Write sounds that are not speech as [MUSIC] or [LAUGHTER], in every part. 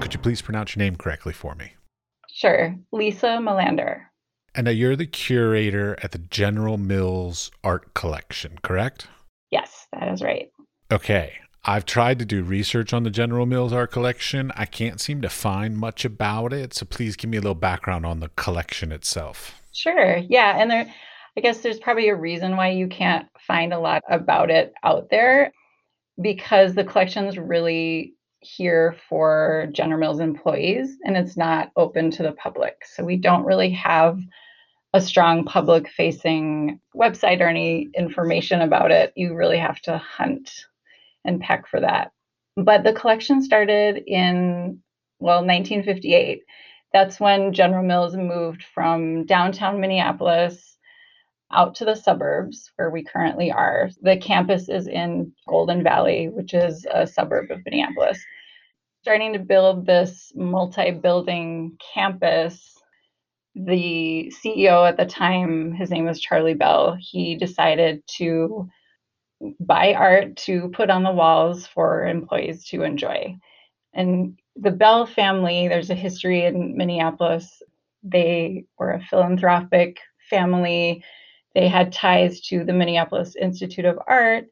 Could you please pronounce your name correctly for me? Sure. Lisa Melander. And now you're the curator at the General Mills Art Collection, correct? Yes, that is right. Okay. I've tried to do research on the General Mills Art Collection. I can't seem to find much about it. So please give me a little background on the collection itself. Sure. Yeah. And there, I guess there's probably a reason why you can't find a lot about it out there because the collection's really here for General Mills employees and it's not open to the public. So we don't really have a strong public facing website or any information about it. You really have to hunt and peck for that. But the collection started in, well, 1958. That's when General Mills moved from downtown Minneapolis out to the suburbs where we currently are. The campus is in Golden Valley, which is a suburb of Minneapolis. Starting to build this multi building campus the CEO at the time, his name was Charlie Bell, he decided to buy art to put on the walls for employees to enjoy. And the Bell family, there's a history in Minneapolis. They were a philanthropic family. They had ties to the Minneapolis Institute of Art.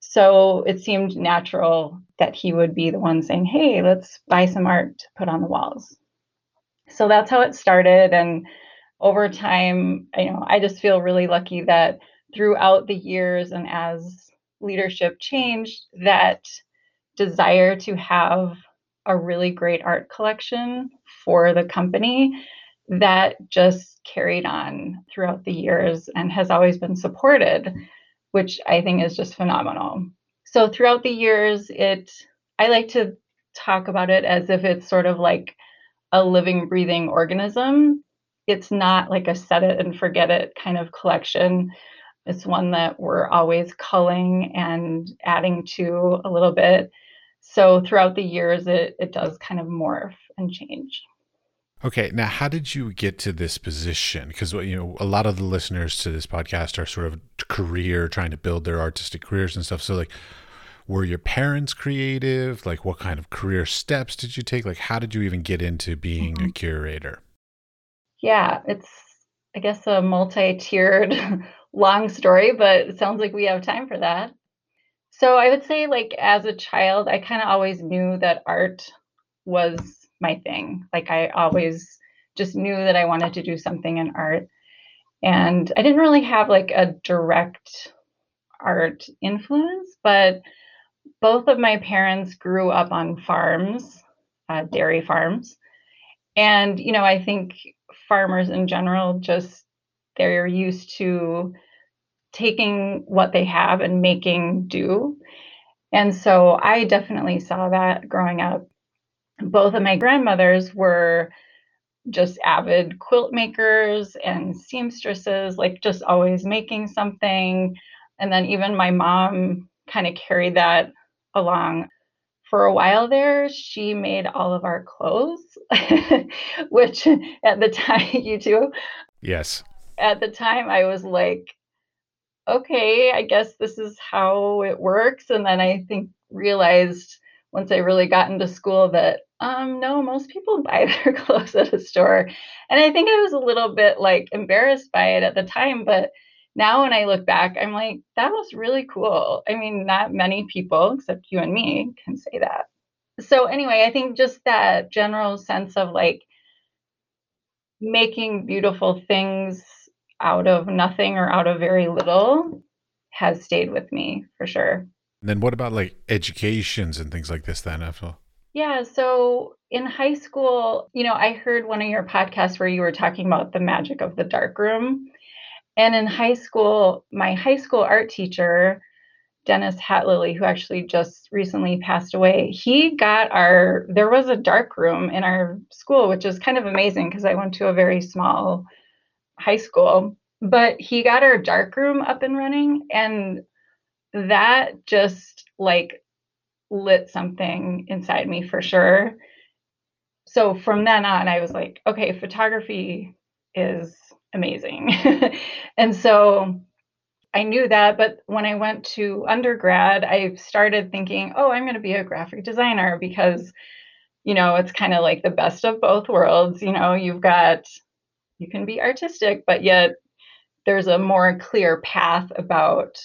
So it seemed natural that he would be the one saying, Hey, let's buy some art to put on the walls so that's how it started and over time you know i just feel really lucky that throughout the years and as leadership changed that desire to have a really great art collection for the company that just carried on throughout the years and has always been supported which i think is just phenomenal so throughout the years it i like to talk about it as if it's sort of like a living, breathing organism. It's not like a set it and forget it kind of collection. It's one that we're always culling and adding to a little bit. So throughout the years, it, it does kind of morph and change. Okay, now how did you get to this position? Because you know a lot of the listeners to this podcast are sort of career trying to build their artistic careers and stuff. So like, were your parents creative? Like, what kind of career steps did you take? Like, how did you even get into being mm-hmm. a curator? Yeah, it's, I guess, a multi tiered, [LAUGHS] long story, but it sounds like we have time for that. So, I would say, like, as a child, I kind of always knew that art was my thing. Like, I always just knew that I wanted to do something in art. And I didn't really have like a direct art influence, but both of my parents grew up on farms, uh, dairy farms. And, you know, I think farmers in general just, they're used to taking what they have and making do. And so I definitely saw that growing up. Both of my grandmothers were just avid quilt makers and seamstresses, like just always making something. And then even my mom kind of carried that along for a while there, she made all of our clothes, [LAUGHS] which at the [LAUGHS] time, you too? Yes. At the time, I was like, okay, I guess this is how it works. And then I think realized once I really got into school that, um, no, most people [LAUGHS] buy their [LAUGHS] clothes at a store. And I think I was a little bit like embarrassed by it at the time, but now when I look back, I'm like, that was really cool. I mean, not many people, except you and me, can say that. So, anyway, I think just that general sense of like making beautiful things out of nothing or out of very little has stayed with me for sure. And then what about like educations and things like this then after? Yeah, so in high school, you know, I heard one of your podcasts where you were talking about the magic of the dark room. And in high school, my high school art teacher, Dennis Hatlily, who actually just recently passed away, he got our, there was a dark room in our school, which is kind of amazing because I went to a very small high school. But he got our dark room up and running. And that just like lit something inside me for sure. So from then on, I was like, okay, photography is amazing. [LAUGHS] and so I knew that, but when I went to undergrad, I started thinking, oh, I'm going to be a graphic designer because, you know, it's kind of like the best of both worlds. You know, you've got, you can be artistic, but yet there's a more clear path about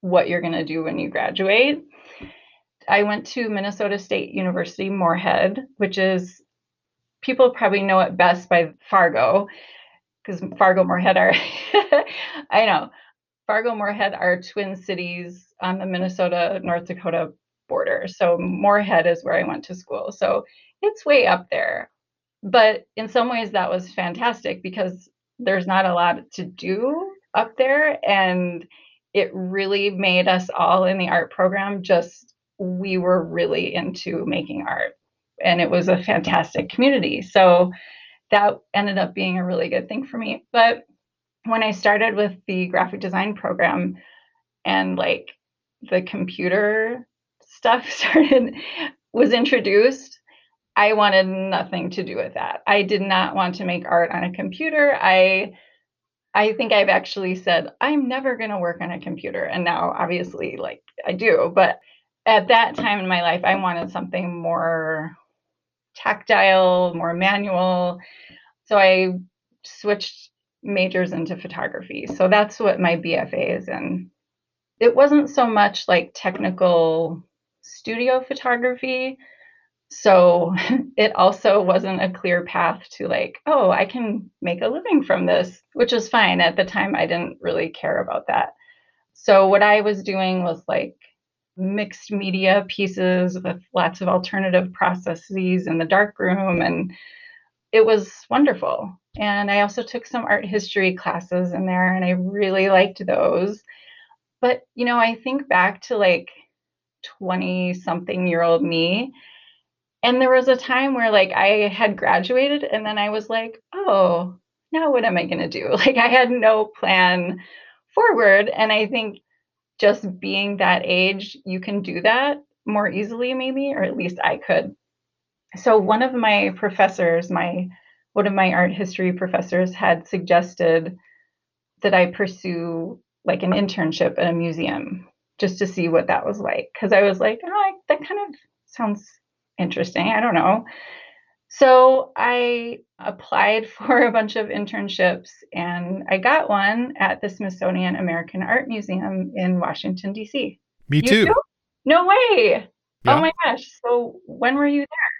what you're going to do when you graduate. I went to Minnesota State University Moorhead, which is people probably know it best by Fargo because Fargo Moorhead are [LAUGHS] I know Fargo Moorhead are twin cities on the Minnesota North Dakota border. So Moorhead is where I went to school. So it's way up there. But in some ways that was fantastic because there's not a lot to do up there and it really made us all in the art program just we were really into making art and it was a fantastic community. So that ended up being a really good thing for me. But when I started with the graphic design program and like the computer stuff [LAUGHS] started was introduced, I wanted nothing to do with that. I did not want to make art on a computer. I I think I've actually said I'm never going to work on a computer and now obviously like I do, but at that time in my life I wanted something more tactile, more manual. So I switched majors into photography. So that's what my BFA is in. It wasn't so much like technical studio photography. So [LAUGHS] it also wasn't a clear path to like, oh, I can make a living from this, which is fine. At the time, I didn't really care about that. So what I was doing was like mixed media pieces with lots of alternative processes in the darkroom and it was wonderful. And I also took some art history classes in there and I really liked those. But, you know, I think back to like 20 something year old me. And there was a time where like I had graduated and then I was like, oh, now what am I going to do? [LAUGHS] Like I had no plan forward. And I think just being that age, you can do that more easily, maybe, or at least I could. So one of my professors, my one of my art history professors had suggested that I pursue like an internship at a museum just to see what that was like. Cause I was like, oh, that kind of sounds interesting. I don't know. So I applied [LAUGHS] for a bunch of internships and I got one at the Smithsonian American Art Museum in Washington, D.C. Me too. too? No way. Yeah. Oh my gosh. So when were you there?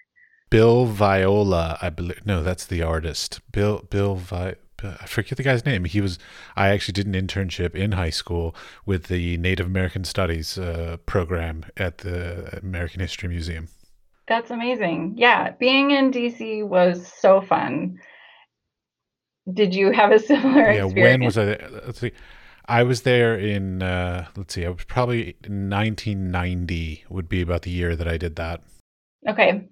Bill Viola, I believe. No, that's the artist. Bill, Bill Vi. I forget the guy's name. He was. I actually did an internship in high school with the Native American Studies uh, program at the American History Museum. That's amazing. Yeah, being in DC was so fun. Did you have a [LAUGHS] similar experience? yeah, experience? when was I? Let's see. I was there in uh, let's see, I was probably 1990 would be about the year that I did that. Okay.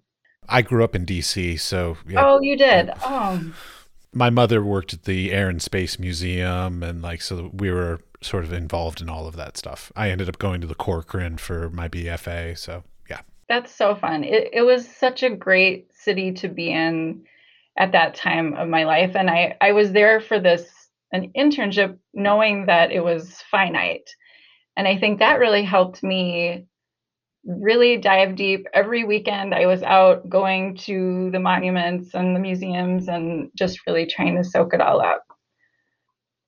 I grew up in DC, so yeah. Oh, you did. Oh. My mother worked at the Air and Space Museum, and like so we were sort of involved in all of that stuff. I ended up going to the Corcoran for my BFA, so that's so fun. It, it was such a great city to be in at that time of my life. And I, I was there for this an internship knowing that it was finite. And I think that really helped me really dive deep. Every weekend I was out going to the monuments and the museums and just really trying to soak it all up.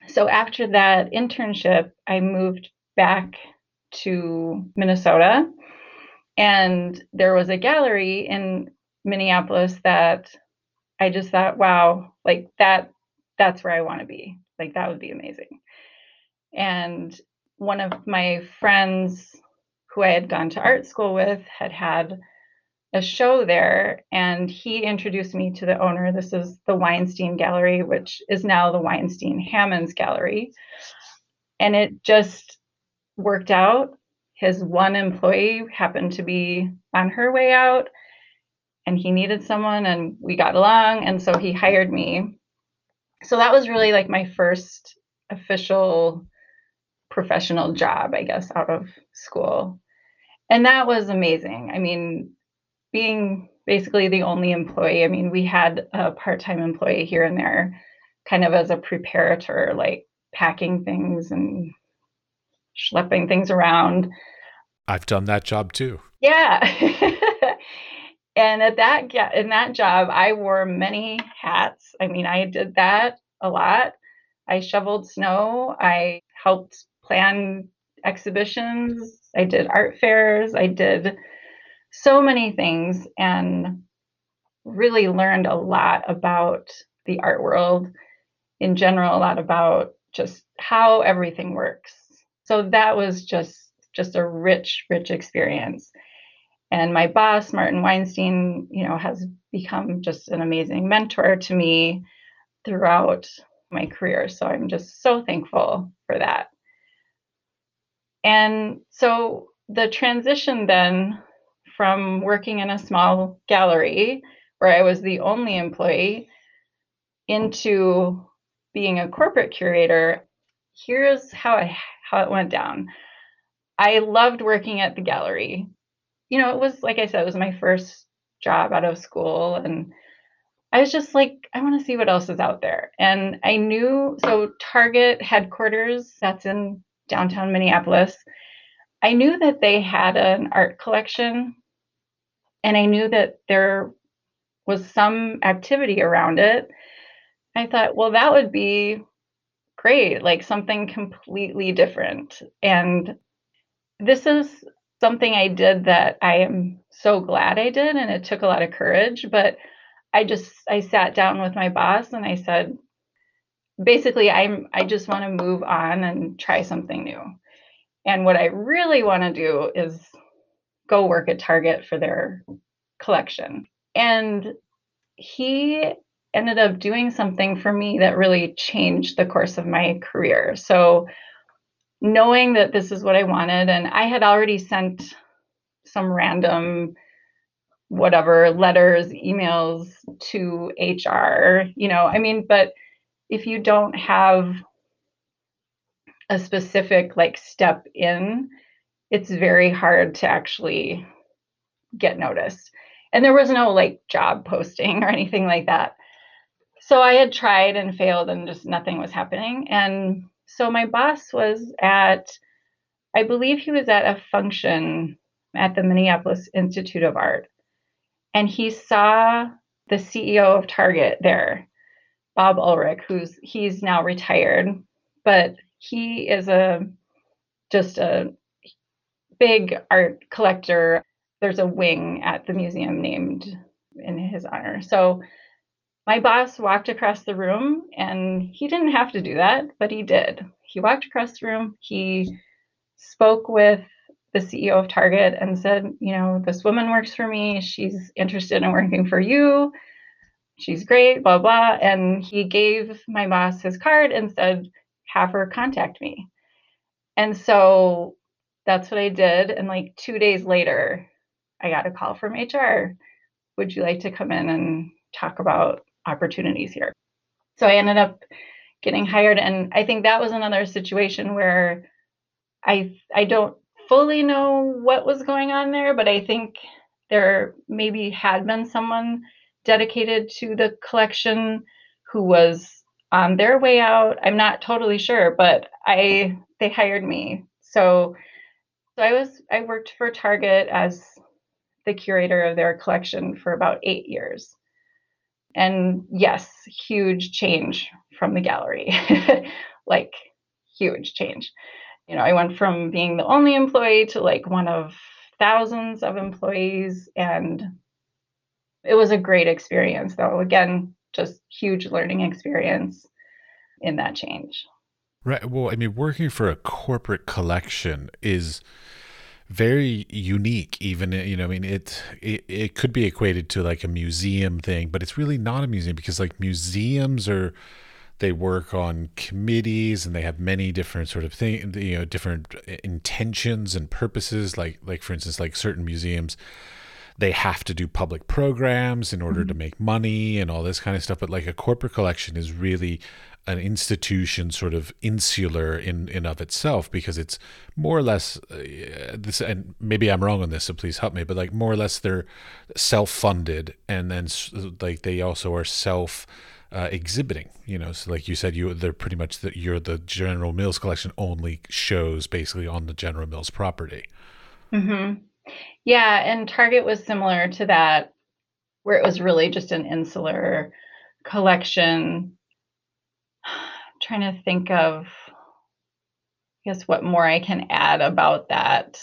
So after that internship, I moved back to Minnesota and there was a gallery in Minneapolis that I just thought, wow, like that, that's where I want to be. Like that would be amazing. And one of my friends who I had gone to art school with had had a show there and he introduced me to the owner. This is the Weinstein Gallery, which is now the Weinstein Hammons Gallery. And it just worked out his one employee happened to be on her way out and he needed someone and we got along and so he hired me. So that was really like my first official professional job i guess out of school. And that was amazing. I mean being basically the only employee i mean we had a part-time employee here and there kind of as a preparator, like packing things and schlepping things around. I've done that job too. Yeah. [LAUGHS] and at that in that job, I wore many hats. I mean, I did that a lot. I shoveled snow. I helped plan exhibitions. I did art fairs. I did so many things and really learned a lot about the art world in general, a lot about just how everything works. So that was just just a rich, rich experience. And my boss, Martin Weinstein, you know, has become just an amazing mentor to me throughout my career. So I'm just so thankful for that. And so the transition then from working in a small gallery where I was the only employee into being a corporate curator, here's how I how it went down. I loved working at the gallery. You know, it was like I said, it was my first job out of school and I was just like, I want to see what else is out there. And I knew so Target headquarters, that's in downtown Minneapolis. I knew that they had an art collection and I knew that there was some activity around it. I thought, well, that would be great, like something completely different. And this is something I did that I am so glad I did. And it took a lot of courage, but I just, I sat down with my boss and I said, basically, I'm, I just want to move on and try something new. And what I really want to do is go work at Target for their collection. And he ended up doing something for me that really changed the course of my career. So, knowing that this is what I wanted, and I had already sent some random whatever letters, emails to HR, you know, I mean, but if you don't have a specific like step in, it's very hard to actually get noticed. And there was no like job posting [LAUGHS] or anything like that. So I had tried and failed and just nothing was happening. And so my boss was at, I believe he was at a function at the Minneapolis Institute of Art. And he saw the CEO of Target there, Bob Ulrich, who's he's now retired, but he is a just a big art collector there's a wing at the museum named in his honor. So my boss walked across the room and he didn't have to do that, but he did. He walked across the room, he spoke with the CEO of Target and said, You know, this woman works for me. She's interested in working for you. She's great, blah, blah. And he gave my boss his card and said, Have her contact me. And so that's what I did. And like two days later, I got a call from HR. Would you like to come in and talk about opportunities here? So I ended up getting hired and I think that was another situation where I I don't fully know what was going on there, but I think there maybe had been someone dedicated to the collection who was on their way out. I'm not totally sure, but I they hired me. So so I was I worked for Target as the curator of their collection for about eight years. And yes, huge change from the gallery, [LAUGHS] like huge change. You know, I went from being the only employee to like one of thousands of employees. And it was a great experience, though. Again, just huge learning experience in that change. Right. Well, I mean, working for a corporate collection is very unique even you know i mean it, it it could be equated to like a museum thing but it's really not a museum because like museums are they work on committees and they have many different sort of things you know different intentions and purposes like like for instance like certain museums they have to do public programs in order mm-hmm. to make money and all this kind of stuff but like a corporate collection is really an institution sort of insular in in of itself because it's more or less uh, this and maybe I'm wrong on this so please help me but like more or less they're self-funded and then like they also are self uh, exhibiting. You know, so like you said, you they're pretty much that you're the General Mills collection only shows basically on the General Mills property. Mm-hmm. Yeah, and Target was similar to that, where it was really just an insular collection. Trying to think of, I guess, what more I can add about that.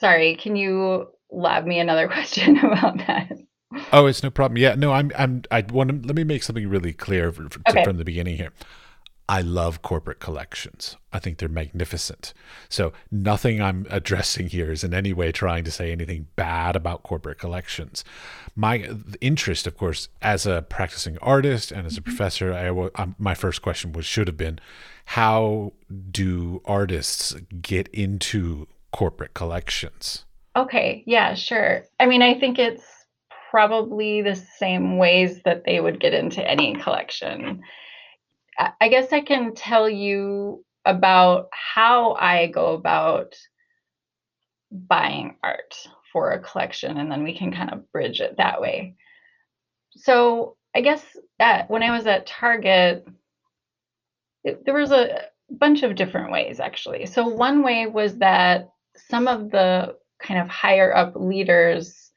Sorry, can you lob me another [LAUGHS] question about that? Oh, it's no problem. Yeah, no, I'm, I'm, I want to let me make something really clear for, for, okay. from the beginning here. I love corporate collections. I think they're magnificent. So, nothing I'm addressing here is in any way trying to say anything bad about corporate collections. My interest, of course, as a practicing artist and as a mm-hmm. professor, I, um, my first question was should have been how do artists get into corporate collections? Okay, yeah, sure. I mean, I think it's probably the same ways that they would get into any collection. I guess I can tell you about how I go about buying art for a collection, and then we can kind of bridge it that way. So, I guess at, when I was at Target, it, there was a bunch of different ways actually. So, one way was that some of the kind of higher up leaders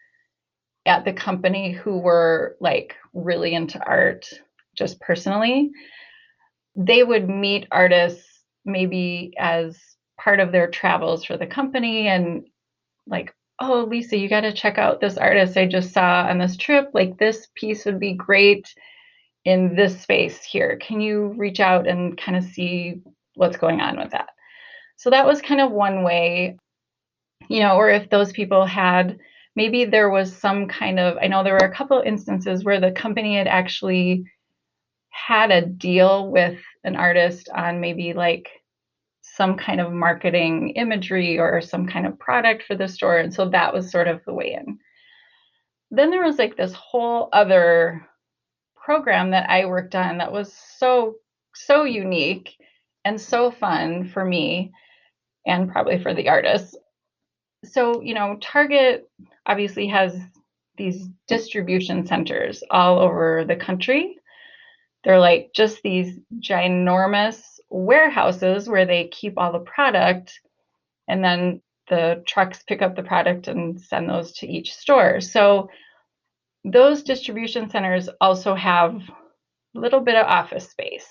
at the company who were like really into art just personally they would meet artists maybe as part of their travels for the company and like oh lisa you got to check out this artist i just saw on this trip. Like this piece would be great in this space here. Can you reach out and kind of see what's going on with that? So that was kind of one way you know or if those people had maybe there was some kind of i know there were a couple instances where the company had actually had a deal with an artist on maybe like some kind of marketing imagery or some kind of product for the store. And so that was sort of the way in. Then there was like this whole other program that I worked on that was so, so unique and so fun for me and probably for the artists. So, you know, Target obviously has these distribution centers all over the country they're like just these ginormous warehouses where they keep all the product and then the trucks pick up the product and send those to each store. So those distribution centers also have a little bit of office space.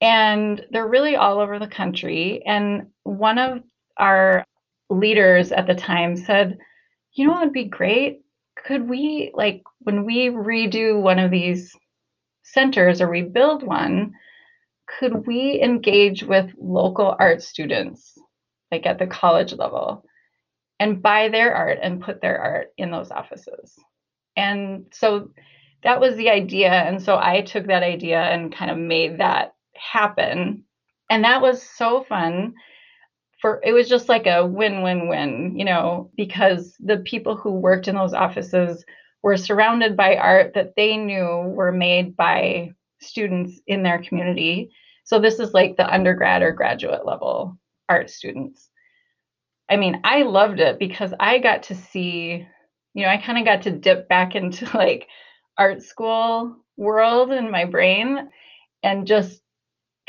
And they're really all over the country. And one of our leaders at the time said, you know what would be great? Could we, like, when we redo one of these centers or rebuild one, could we engage with local art students, like at the college level, and buy their art and put their art in those offices? And so that was the idea. And so I took that idea and kind of made that happen. And that was so fun. For it was just like a win win win, you know, because the people who worked in those offices were surrounded by art that they knew were made by students in their community. So this is like the undergrad or graduate level art students. I mean, I loved it because I got to see, you know, I kind of got to dip back [LAUGHS] into like art school world in my brain and just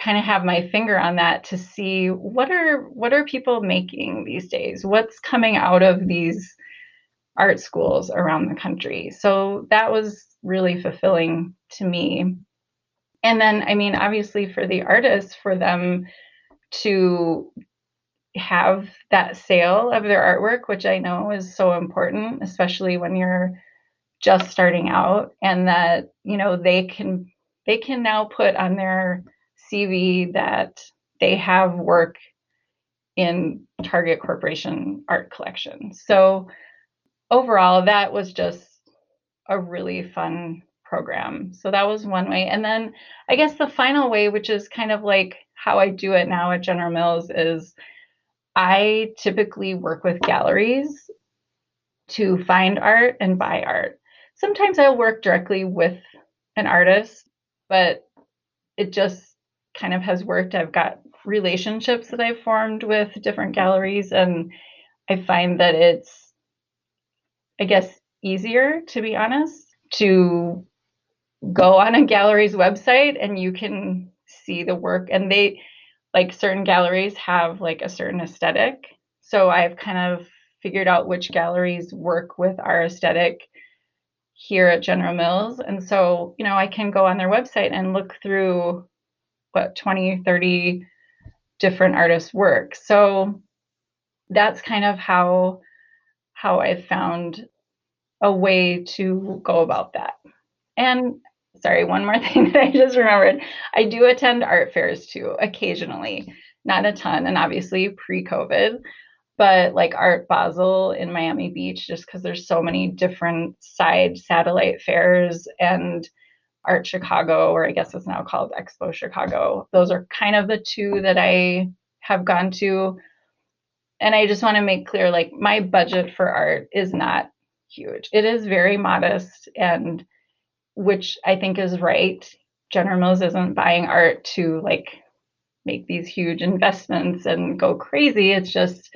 kind of have my finger on that to see what are what are people making these days? What's coming out of these art schools around the country. So that was really fulfilling to me. And then, I mean, obviously, for the artists, for them to have that sale of their artwork, which I know is so important, especially when you're just starting out, and that, you know, they can they can now put on their CV that they have work in Target Corporation art collection. So overall, that was just a really fun program. So that was one way. And then I guess the final way, which is kind of like how I do it now at General Mills, is I typically work with galleries to find art and buy art. Sometimes I'll work directly with an artist, but it just kind of has worked. I've got relationships that I've formed with different galleries, and I find that it's I guess, easier, to be honest, to go on a gallery's website and you can see the work. And they like certain galleries have like a certain aesthetic. So i've kind of figured out which galleries work with our aesthetic here at general mills. And so you know i can go on their website and look through what 20 30 different artists work. So that's kind of how how i found a way to go about that and sorry, one more [LAUGHS] thing that I just remembered. I do attend art fairs too, occasionally, not a ton, and obviously pre COVID, but like Art Basel in Miami Beach, just because there's so many different side satellite fairs and Art Chicago, or I guess it's now called Expo Chicago. Those are kind of the two that I have gone to. And I just want to make clear like my budget for art is not huge. It is very modest and which I think is right. General Mills isn't buying art to like make these huge investments and go crazy. It's just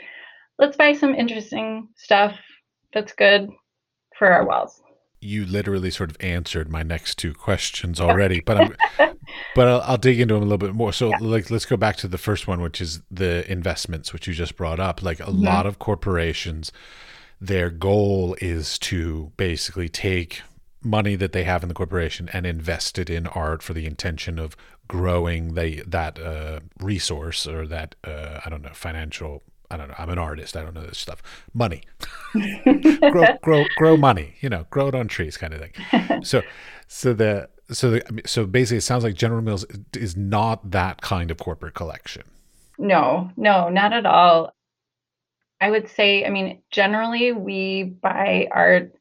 let's buy some interesting stuff that's good for our walls. You literally sort of answered my next two questions already, but I'm, [LAUGHS] but I'll, I'll, dig into them a little bit more. So, yeah. like, let's go back to the first one, which is the investments, which you just brought up. Like a mm-hmm. lot of corporations, their goal is to basically take money that they have in the corporation and invest it in art for the intention of growing the that uh, resource or that uh, I don't know financial. I don't know. I'm an artist. I don't know this stuff. Money, [LAUGHS] grow, grow, grow money. You know, grow it on trees, kind of thing. [LAUGHS] So, so the so the so basically, it sounds like General Mills is not that kind of corporate collection. No, no, not at all. I would say, I mean, generally we buy art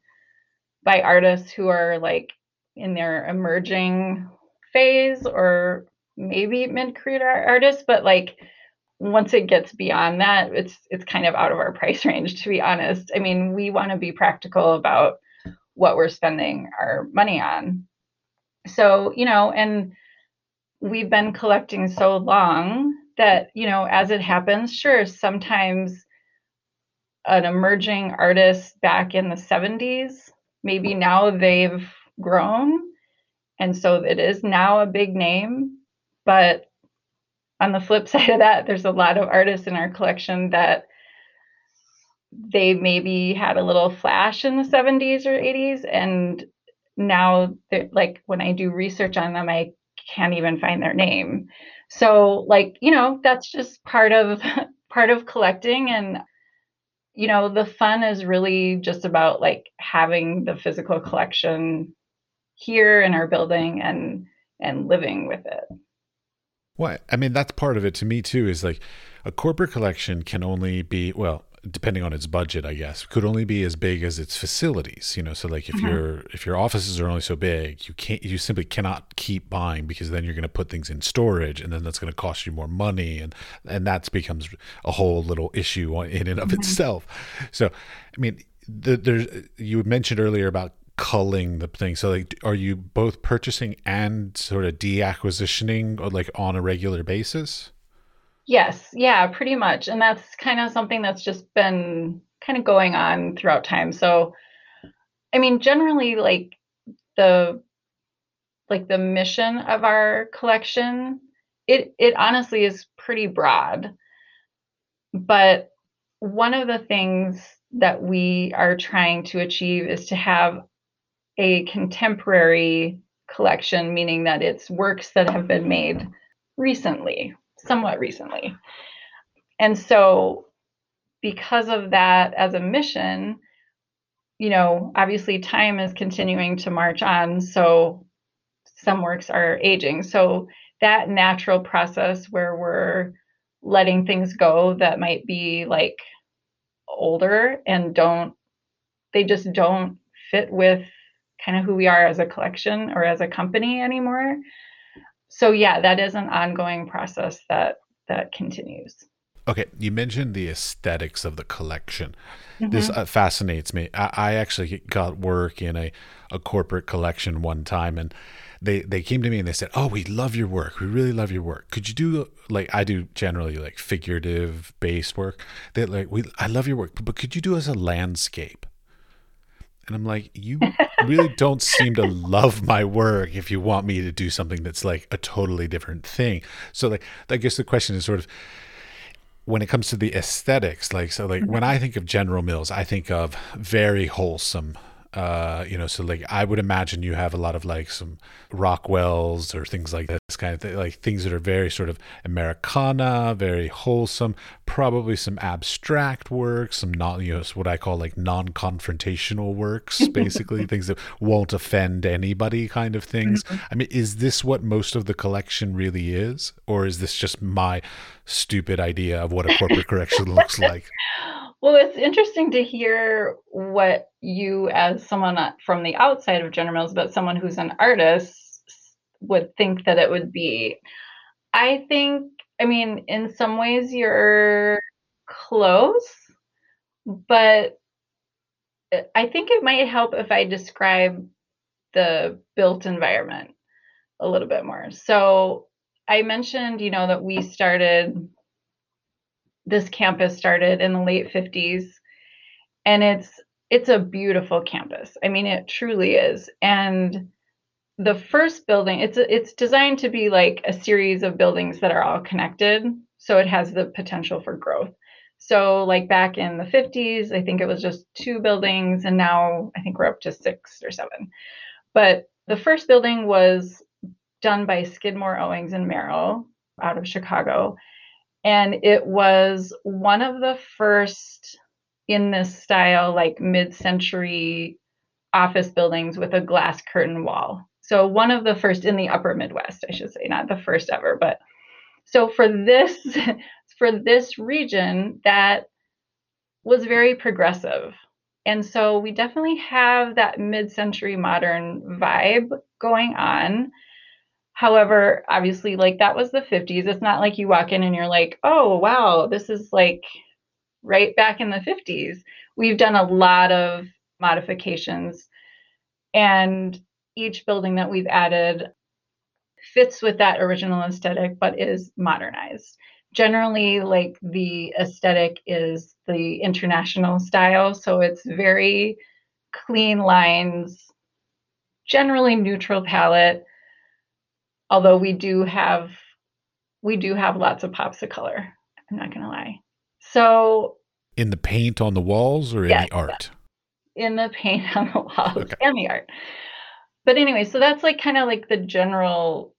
by artists who are like in their emerging phase or maybe mid-career artists but like once it gets beyond that it's it's kind of out of our [LAUGHS] price range to be honest. I mean we want to be practical about what we're spending our money on. So you know and we've been collecting so long that you know as it happens sure sometimes an emerging artist back in the 70s maybe now they've grown and so it is now a big name but on the flip [LAUGHS] side of that there's a lot of artists in our collection that they maybe had a little flash in the 70s or 80s and now like when i do research on them i can't even find their name so like you know that's just part of [LAUGHS] part of collecting and you know, the fun is really just about like having the physical collection here in our building and and living with it. Well, I mean, that's part of it to me too. Is like a corporate collection can only be well, depending on its budget, I guess, could only be as big as its facilities. You know, so like if mm-hmm. your if your offices are only so big, you can't you simply cannot keep buying because then you're going to put things in storage, and then that's going to cost you more money, and and that becomes a whole little issue in and of mm-hmm. itself. So, I mean, the, there's you mentioned earlier about culling the thing. So, like, are you both purchasing and sort of deacquisitioning, or like on a regular basis? Yes, yeah, pretty much. And that's kind of something that's just been kind of going on throughout time. So I mean, generally like the like the mission of our collection, it it honestly is pretty broad. But one of the things that we are trying to achieve is to have a contemporary collection, meaning that it's works that have been made recently, somewhat recently. And so, because of that, as a mission, you know, obviously time is continuing to march on. So, some works are aging. So, that natural process where we're letting things go that might be like older and don't, they just don't fit with kind of who we are as a collection or as a company anymore so yeah, that is an ongoing process that that continues. Okay, you mentioned the aesthetics of the collection. Mm-hmm. This uh, fascinates me. I, I, actually got work in a, a corporate collection one time, and they they came to me and they said, "Oh, we love your work. We really love your work. Could you do like I do generally like figurative based work? That like we I love your work, but could you do as a landscape?" And I'm like, you [LAUGHS] really don't seem to love my work if you want me to do something that's like a totally different thing. So like I guess the question is sort of when it comes to the aesthetics, like so like mm-hmm. when I think of General Mills, I think of very wholesome uh, you know, so like I would imagine you have a lot of like some Rockwells or things like this kind of thing, like things that are very sort of Americana, very wholesome, probably some abstract works, some not, you know, what I call like non confrontational works, [LAUGHS] basically things that won't offend anybody kind of things. Mm-hmm. I mean, is this what most of the collection really is? Or is this just my stupid idea of what a corporate correction looks like? [LAUGHS] Well, it's interesting to hear what you, as someone from the outside of General Mills, but someone who's an artist, would think that it would be. I think, I mean, in some ways you're close, but I think it might help if I describe the built environment a little bit more. So I mentioned, you know, that we started this campus started in the late 50s and it's it's a beautiful campus. I mean it truly is. And the first building it's it's designed to be like a series of buildings that are all connected so it has the potential for growth. So like back in the 50s, I think it was just two buildings and now I think we're up to 6 or 7. But the first building was done by Skidmore, Owings and Merrill out of Chicago and it was one of the first in this style, like mid century office buildings with a glass curtain wall. So, one of the first in the upper Midwest, I should say, not the first ever. But so for this, [LAUGHS] for this region, that was very progressive. And so we definitely have that mid century modern vibe going on. However, obviously, like that was the 50s. It's not like you walk in and you're like, oh, wow, this is like right back in the 50s. We've done a lot of modifications, and each building that we've added fits with that original aesthetic but is modernized. Generally, like the aesthetic is the international style, so it's very clean lines, generally neutral palette although we do have we do have lots of pops of color. I'm not gonna lie. So in the paint on the walls or in yes, the art? In the paint [LAUGHS] on the walls okay. and the art. But anyway, so that's like kind of like the general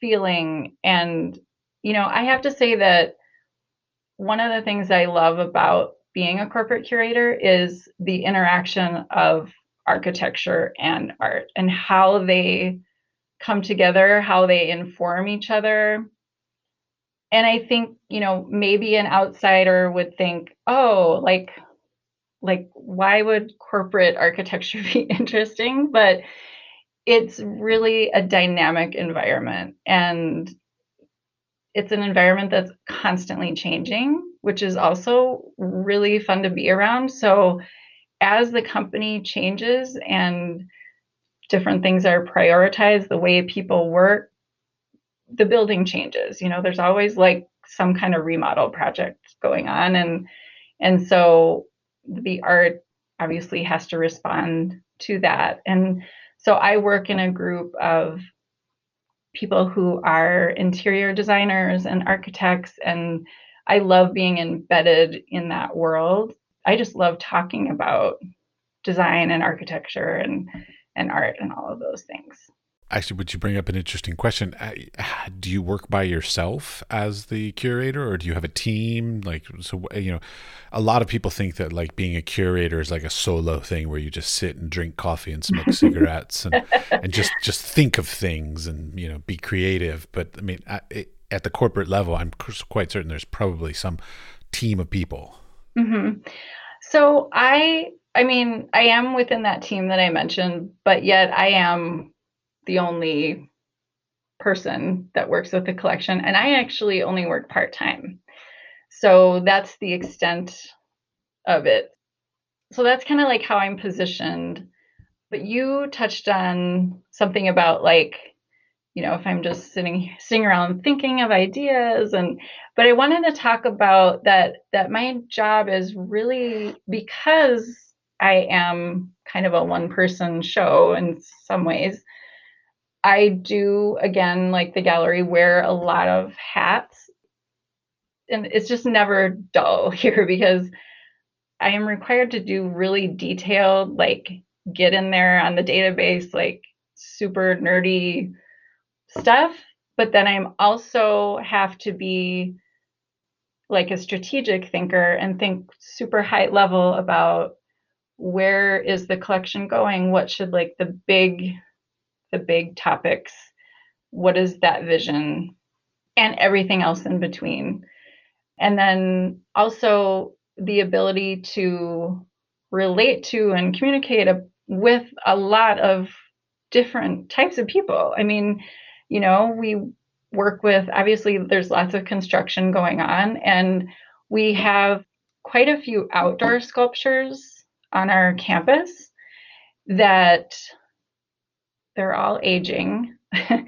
feeling. And, you know, I have to say that one of the things I love about being a corporate curator is the interaction of architecture and art and how they come together, how they inform each other. And I think, you know, maybe an outsider would think, oh, like, like why would corporate architecture [LAUGHS] be interesting? But it's really a dynamic environment and it's an environment that's constantly changing, which is also really fun to be around. So as the company changes and different things are prioritized, the way people work, the building changes. You know, there's always like some kind of remodel project going on and and so the art obviously has to respond to that. And so I work in a group of people who are interior designers and architects and I love being embedded in that world. I just love talking about design and architecture and and art and all of those things. Actually, would you bring up an interesting question? Uh, do you work by yourself as the curator, or do you have a team? Like, so you know, a lot of people think that like being a curator is like a solo thing where you just sit and drink coffee and smoke [LAUGHS] cigarettes and and just just think of things and you know be creative. But I mean, at the corporate level, I'm quite certain there's probably some team of people. Mm-hmm. So I I mean, I am within that team that I mentioned, but yet I am the only person that works with the collection. And I actually only work part time. So that's the extent of it. So that's kind of like how I'm positioned. But you touched on something about like, you know, if I'm just sitting sitting around thinking of ideas and but I wanted to talk about that that my job is really because I am kind of a one person show in some ways. I do, again, like the gallery, wear a lot of hats. And it's just never dull [LAUGHS] here because I am required to do really detailed, like, get in there on the database, like, super nerdy stuff. But then I'm also have to be like a strategic thinker and think super high level about where is the collection going? What should like the big the big topics what is that vision? And everything else in between. And then also the ability to relate to and communicate a, with a lot of different types of people. I mean you know we work with obviously there's lots of construction going on and we have quite a few outdoor sculptures on our campus that they're all aging. [LAUGHS]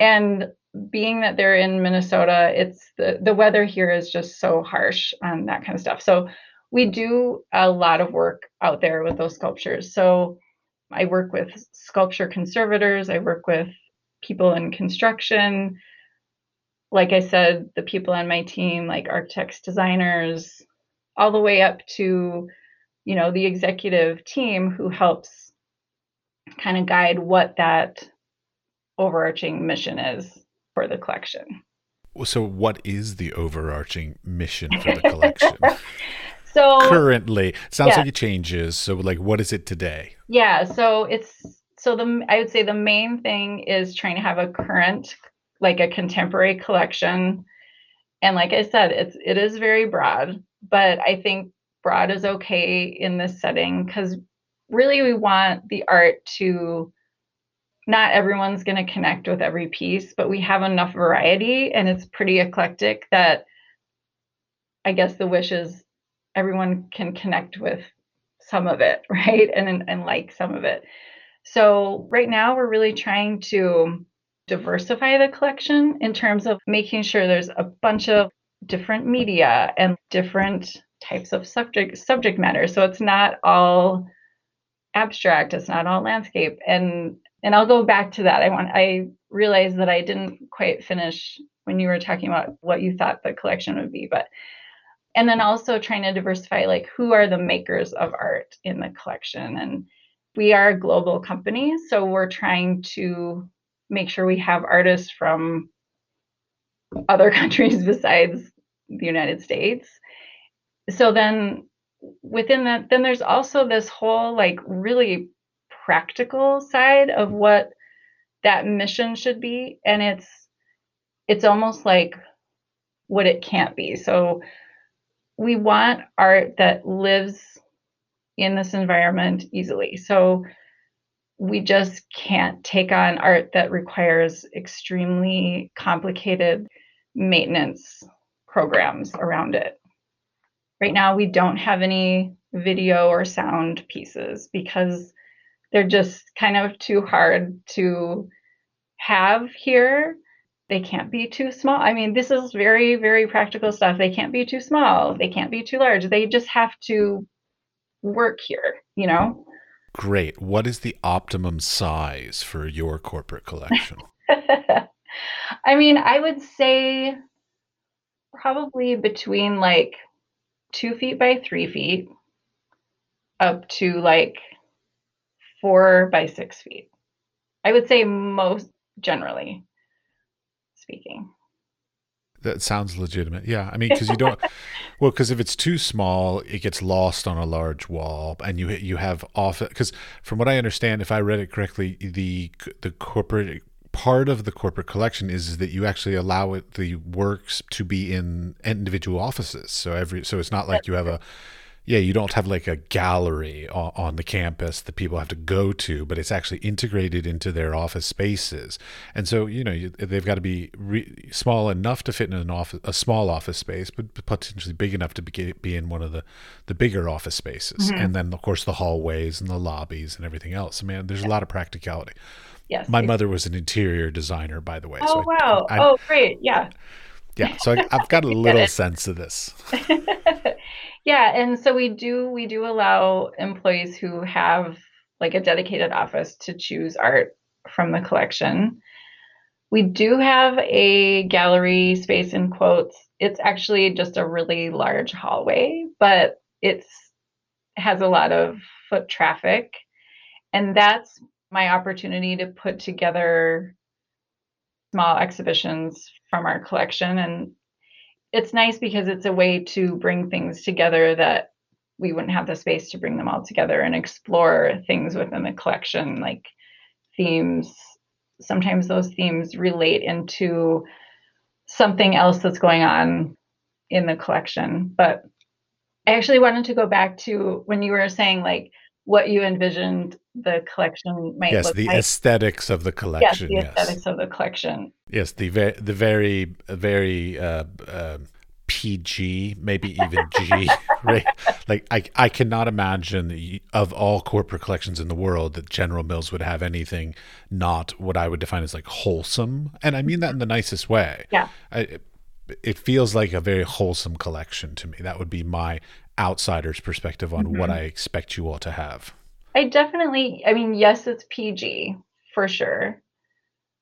And being that they're in Minnesota it's the the weather here is just so harsh on that kind of stuff. So we do a lot of work out there with those sculptures. So I work with sculpture conservators I work with people in construction. Like I said, the people on my team, like architects, designers, all the way up to, you know, the executive team who helps kind of guide what that overarching mission is for the collection. So, what is the overarching mission for the collection? [LAUGHS] so, currently, sounds yeah. like it changes. So, like, what is it today? Yeah. So, it's so the I would say the main thing is trying to have a current like a contemporary collection. And like I said, it's it is very broad, but I think broad is okay in this setting because really we want the art to not everyone's going to connect with every piece, but we have enough variety and it's pretty eclectic that I guess the wish is everyone can connect with some of it, [LAUGHS] right? And and like some of it. So right now we're really trying to diversify the collection in terms of making sure there's a bunch of different media and different types of subject subject matter. So it's not all abstract it's not all landscape. And and I'll go back to that. I want I realized that I didn't quite finish when you were talking about what you thought the collection would be but and then also trying to diversify like who are the makers of art in the collection? And we are a global company so we're trying to make sure we have artists from other [LAUGHS] countries besides the United States. So then within that, then there's also this whole like really practical side of what that mission should be. And it's it's almost like what it can't be. So we want art that lives in this environment easily. So we just can't take on art that requires extremely complicated maintenance programs around it. Right now, we don't have any video or sound pieces because they're just kind of too hard to have here. They can't be too small. I mean, this is very, very practical stuff. They can't be too small. They can't be too large. They just have to work here, you know? Great. What is the optimum size for your corporate collection? [LAUGHS] [LAUGHS] I mean, I would say probably between like two feet by three feet up to like four by six feet. I would say most generally speaking. That sounds legitimate. Yeah, I mean, because you don't. [LAUGHS] well, because if it's too small, it gets lost on a large wall, and you you have off. Because from what I understand, if I read it correctly, the the corporate part of the corporate collection is, is that you actually allow it the works to be in individual offices. So every so it's not like you have a yeah, you don't have like a gallery on, on, the campus that people have to go to, but it's actually integrated into their office spaces. And so, you know, you, they've got to be re- small enough to fit in an office, a small office space, but potentially big enough to be, be in one of the, the bigger office spaces. Mm-hmm. And then, of course, the hallways and the lobbies and everything else. I mean, there's a lot of practicality. Yes. My mother was an interior designer, by the way. Oh, so wow. I, I, oh, great. Yeah Yeah, so I, have got a [LAUGHS] little sense of this. [LAUGHS] yeah, and so we do we do allow employees who have like a dedicated office to choose art from the collection. We do have a gallery space in quotes. It's actually just a really large hallway, but it's has a lot of foot traffic. And that's my opportunity to put together small exhibitions from our collection. And it's nice because it's a way to bring things together that we wouldn't have the space to bring them all together and explore things within the collection, like themes. Sometimes those themes relate into something else that's going on in the collection. But I actually wanted to go back to when you were saying like what you envisioned the collection might yes, look the like. aesthetics of the collection. Yes, the yes. aesthetics of the collection. Yes, the very, the very, very uh, uh, PG, maybe even G, [LAUGHS] right? Like I, I cannot imagine of all corporate collections in the world that General Mills would have anything not what I would define as like wholesome, and I mean that in the nicest way. Yeah. I, it feels like a very wholesome collection to me. That would be my outsider's perspective on mm-hmm. what I expect you all to have. I definitely, I mean, yes, it's PG for sure.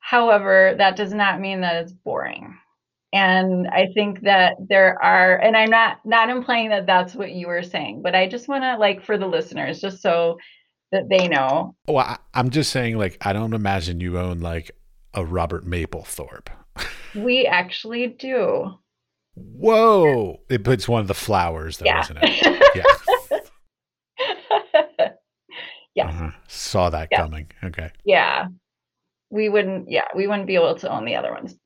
However, that does not mean that it's boring. And I think that there are, and I'm not not implying that that's what you were saying, but I just want to like for the listeners, just so that they know. Oh, I, I'm just saying, like, I don't imagine you own like a Robert Mapplethorpe. we actually do. Whoa! It puts one of the flowers, though, yeah. isn't it? Yeah. [LAUGHS] yeah. Uh-huh. Saw that yeah. coming. Okay. Yeah. We wouldn't. Yeah, we wouldn't be able to own the other ones.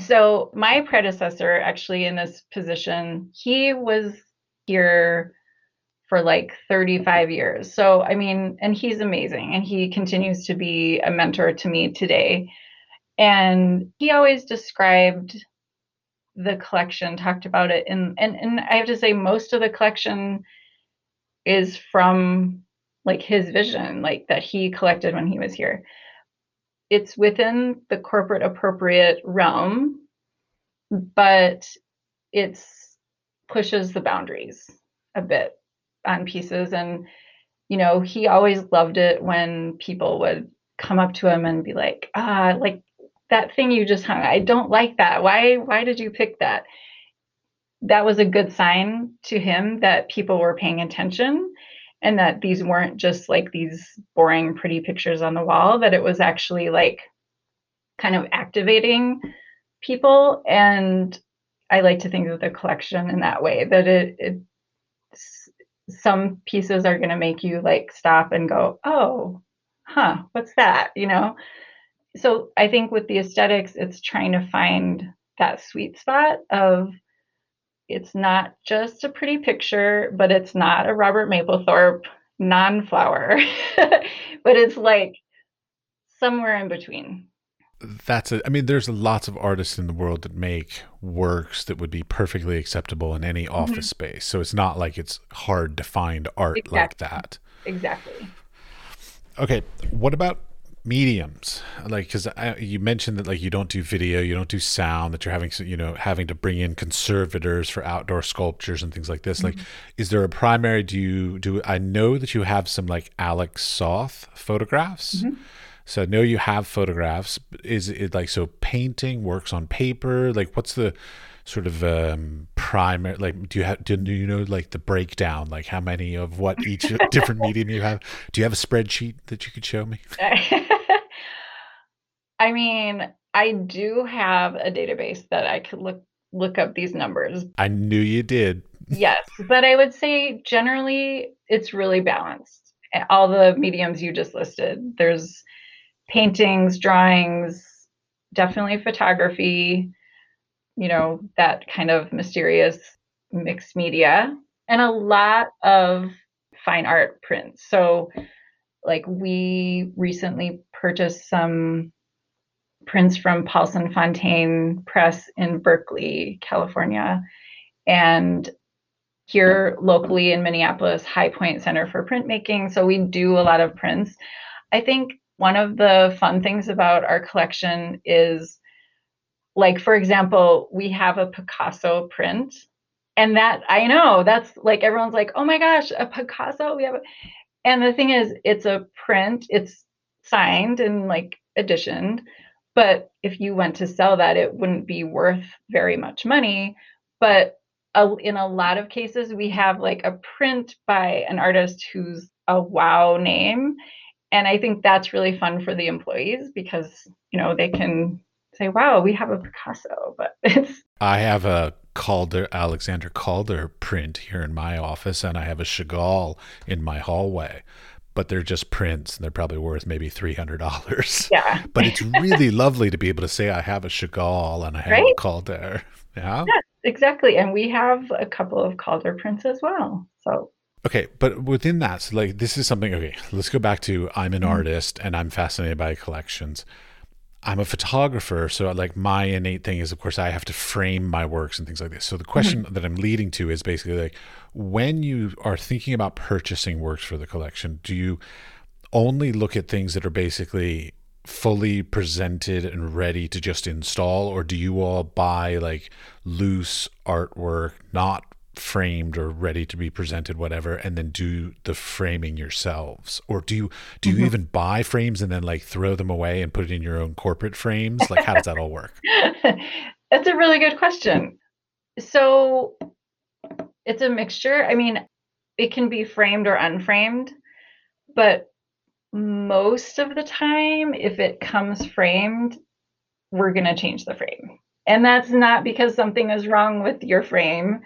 So my predecessor, actually, in this position, he was here for like 35 years. So I mean, and he's amazing, and he continues to be a mentor to me today. And he always described the collection, talked about it, and and and I have to say, most of the collection is from like his vision, like that he collected when he was here. It's within the corporate appropriate realm, but it's pushes the boundaries a bit on pieces and you know he always loved it when people would come up to him and be like ah like that thing you just hung i don't like that. Why why did you pick that? That was a good sign to him that people were paying attention and that these weren't just like these boring pretty pictures on the wall that it was actually like kind of activating people. And i like to think of the collection in that way that it, it some pieces are going to make you like stop and go oh huh what's that? You know so I think with the aesthetics, it's trying to find that sweet spot of it's not just a pretty picture, but it's not a Robert Mapplethorpe non-flower, [LAUGHS] but it's like somewhere in between. That's it. I mean, there's lots of artists in the world that make works that would be perfectly acceptable in any office mm-hmm. space. So it's not like it's hard to find art exactly. like that. Exactly. Okay. What about mediums. Like because you mentioned that like you don't do video you don't do sound that you're having you know having to bring in conservators for outdoor sculptures and things like this. Mm-hmm. like is there a primary do you do i know that you have some like Alec Soth photographs. Mm-hmm. so i know you have photographs. Is it like so painting works on paper? Like what's the sort of um primary like do you have do you know like the breakdown? Like how many of what each [LAUGHS] different medium you have? Do you have a spreadsheet that you could show me [LAUGHS] I mean, I do have a database that I could look look up these numbers. I knew you did. yes, but I would say generally it's really balanced. All the mediums you just listed. There's paintings, drawings, definitely photography, you know, that kind of mysterious mixed media, and a lot of fine art prints. So like we recently purchased some prints from Paulson Fontaine Press in Berkeley, California, and here locally in Minneapolis, Highpoint Center for Printmaking. So we do a lot of prints. I think one of the fun things about our collection is like for example, we have a Picasso print and that I know that's like everyone's like, "Oh my gosh, a Picasso." We have a and the thing is it's a print, it's signed and like editioned, but if you went to sell that it wouldn't be worth very much money, but uh, in a lot of cases we have like a print by an artist who's a wow name and I think that's really fun for the employees because, you know, they can say, wow, we have a Picasso, but [LAUGHS] it's. I have a Calder, Alexander Calder print here in my office, and I have a Chagall in my hallway. But they're just prints, and they're probably worth maybe three hundred dollars. Yeah. [LAUGHS] but it's really lovely to be able to say I have a Chagall and I have right? a Calder. Yeah. Yes, exactly. And we have a couple of Calder prints as well. So Okay, but within that, so like this is something. Okay, let's go back to I'm an mm-hmm. artist and I'm fascinated by collections. I'm a photographer, so like my innate thing is, of course, I have to frame my works and things like this. So the question mm-hmm. that I'm leading to is basically like, when you are thinking about purchasing works for the collection, do you only look at things that are basically fully presented and ready to just install, or do you all buy like loose artwork, not framed or ready to be presented whatever and then do the framing yourselves? Or do you do you mm-hmm. even buy frames and then like throw them away and put it in your own corporate frames? Like how does that all work? [LAUGHS] That's a really good question. So it's a mixture. I mean it can be framed or unframed but most of the time if it comes framed we're going to change the frame. And that's not because something is wrong with your frame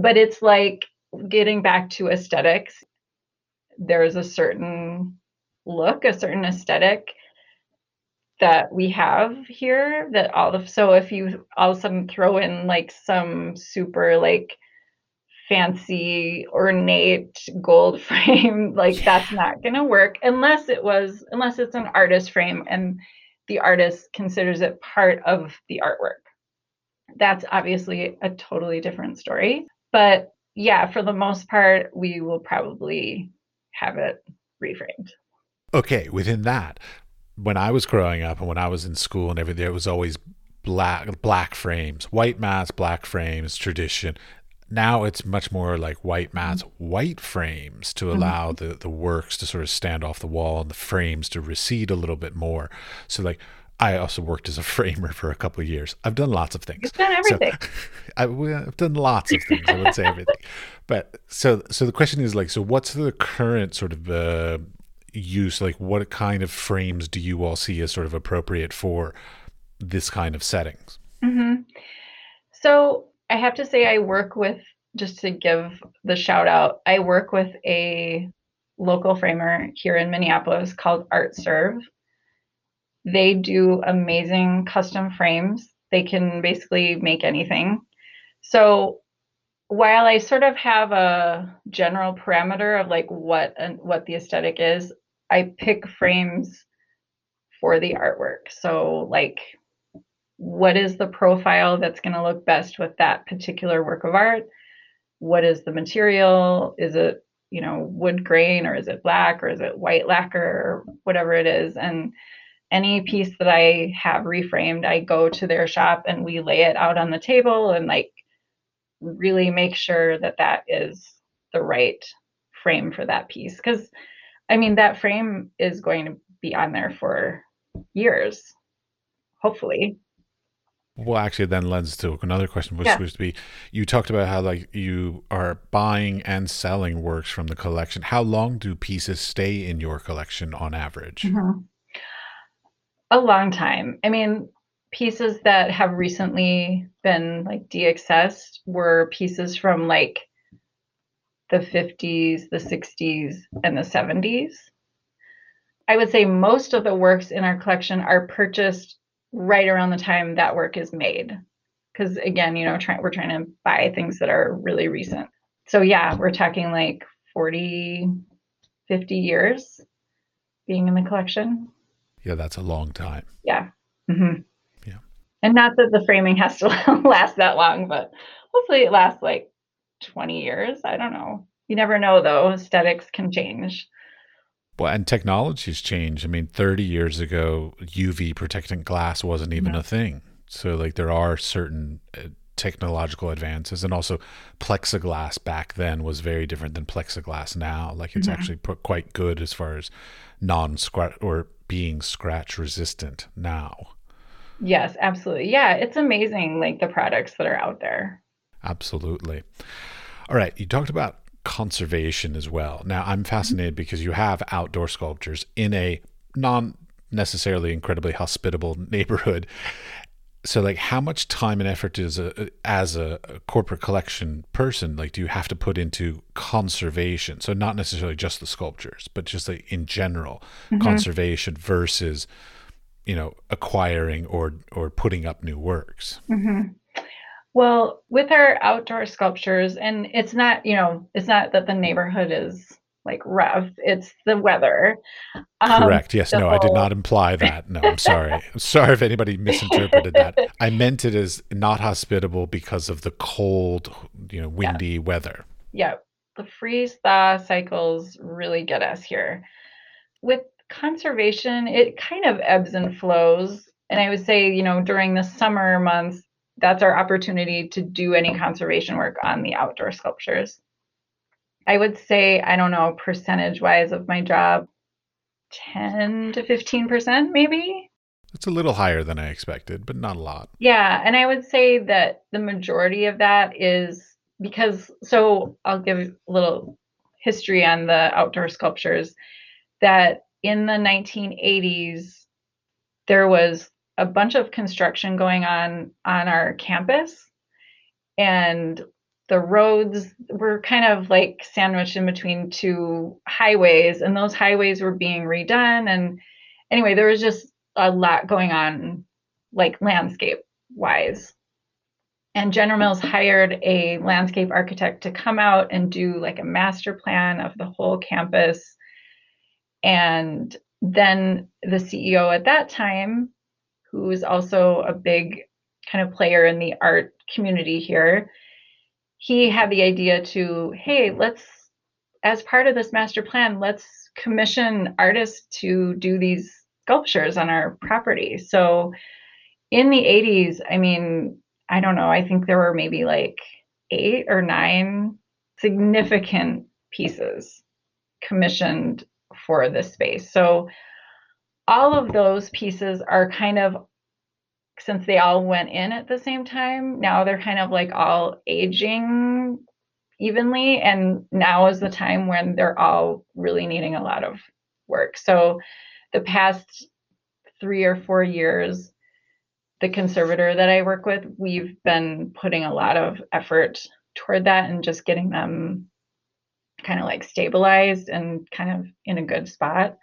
but it's like getting back to aesthetics. There's a certain look, a certain aesthetic that we have here that all of so if you all of a sudden throw in like some super like fancy ornate gold [LAUGHS] frame like that's not going to work unless it was unless it's an artist frame and the artist considers it part of the artwork. That's obviously a totally different story but yeah, for the most part, we will probably have it reframed. Okay, within that, when I was growing up and when I was in school and everything, it was always black black frames, white mats, black frames, tradition. Now it's much more like white mats, mm-hmm. white frames to mm-hmm. allow mm-hmm. the, the works to sort of stand off the wall and the frames to recede a little bit more. So like I also worked as a [LAUGHS] framer for a couple of years. I've done lots of things. You've done everything. So, [LAUGHS] I, have done lots of things. I would say everything, [LAUGHS] but so so the question is like, so what's the current sort of uh, use? Like, what kind of frames do you all see as sort of appropriate for this kind of settings? Mm-hmm. So I have to say, I work with just to give the shout out. I work with a local framer here in Minneapolis called Artserve they do amazing custom frames. They can basically make anything. So while I sort of have a general parameter of like what and what the aesthetic is, I pick frames for the artwork. So like what is the profile that's going to look best with that particular work of art? What is the material? Is it, you know, wood grain or is it black or is it white lacquer or whatever it is? And any piece that I have reframed, I go to their shop and we lay it out on the table and like really make sure that that is the right frame for that piece. Because I mean, that frame is going to be on there for years, hopefully. Well, actually, then lends to another question, which yeah. was to be you talked about how like you are buying and selling works from the collection. How long do pieces stay in your collection on average? Mm-hmm a long time. I mean, pieces that have recently been like de-accessed were pieces from like the 50s, the 60s, and the 70s. I would say most of the works in our collection are purchased right around the time that work is made. Because again, you know, try, we're trying to buy things that are really recent. So yeah, we're talking like 40, 50 years being in the collection. Yeah, that's a long time. Yeah. Mm-hmm. Yeah. And not that the framing has to [LAUGHS] last that long, but hopefully it lasts like 20 years. I don't know. You never know, though. Aesthetics can change. Well, and technology's changed. I mean, 30 years ago, UV protectant glass wasn't even a thing. So like there are certain uh, technological advances and also plexiglass back then was very different than plexiglass now like it's mm-hmm. actually quite good as far as non scratch or being scratch resistant now. Yes absolutely. Yeah it's amazing like the products that are out there. Absolutely. All right you talked about conservation as well. Now i'm fascinated because you have outdoor sculptures in a non necessarily incredibly hospitable [LAUGHS] neighborhood so like how much time and effort is a as a, corporate collection person like do you have to put into conservation so not necessarily just the sculptures but just like in general mm-hmm. conservation versus you know acquiring or or putting up new works mm-hmm. well with our outdoor sculptures and it's not you know it's not that the neighborhood is like rough. It's the weather. Um, Correct. Yes. No, whole... I did not imply that. No, I'm sorry. [LAUGHS] I'm sorry if anybody misinterpreted that. I meant it as not hospitable because of the cold, you know, windy yeah. weather. Yeah. The freeze thaw cycles really get us here. With conservation, it kind of ebbs and flows. And I would say, you know, during the summer months, that's our opportunity to do any conservation work on the outdoor sculptures. I would say, I don't know, percentage wise of my job, 10 to 15%, maybe. It's a little higher than I expected, but not a lot. Yeah. And I would say that the majority of that is because, so I'll give a little history on the outdoor sculptures that in the 1980s, there was a bunch of construction going on on our campus. And the roads were kind of like sandwiched in between two highways and those highways were being redone and anyway there was just a lot going on like landscape wise and general mills hired a landscape architect to come out and do like a master plan of the whole campus. And then the ceo at that time who was also a big kind of player in the art community here he had the idea to, hey, let's, as part of this master plan, let's commission artists to do these sculptures on our property. So in the 80s, I mean, I don't know, I think there were maybe like eight or nine significant pieces commissioned for this space. So all of those pieces are kind of since they all went in at the same time, now they're kind of like all aging evenly. And now is the time when they're all really needing a lot of work. So the past three or four years, the conservator that I work with, we've been putting a lot of effort toward that and just getting them kind of like stabilized and kind of in a good spot.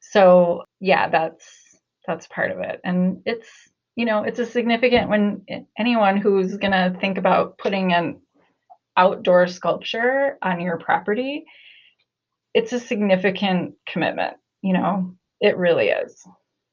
So yeah, that's that's part of it. And it's you know, it's a significant when anyone who's going to think about putting an outdoor sculpture on your property, it's a significant commitment, you know, it really is.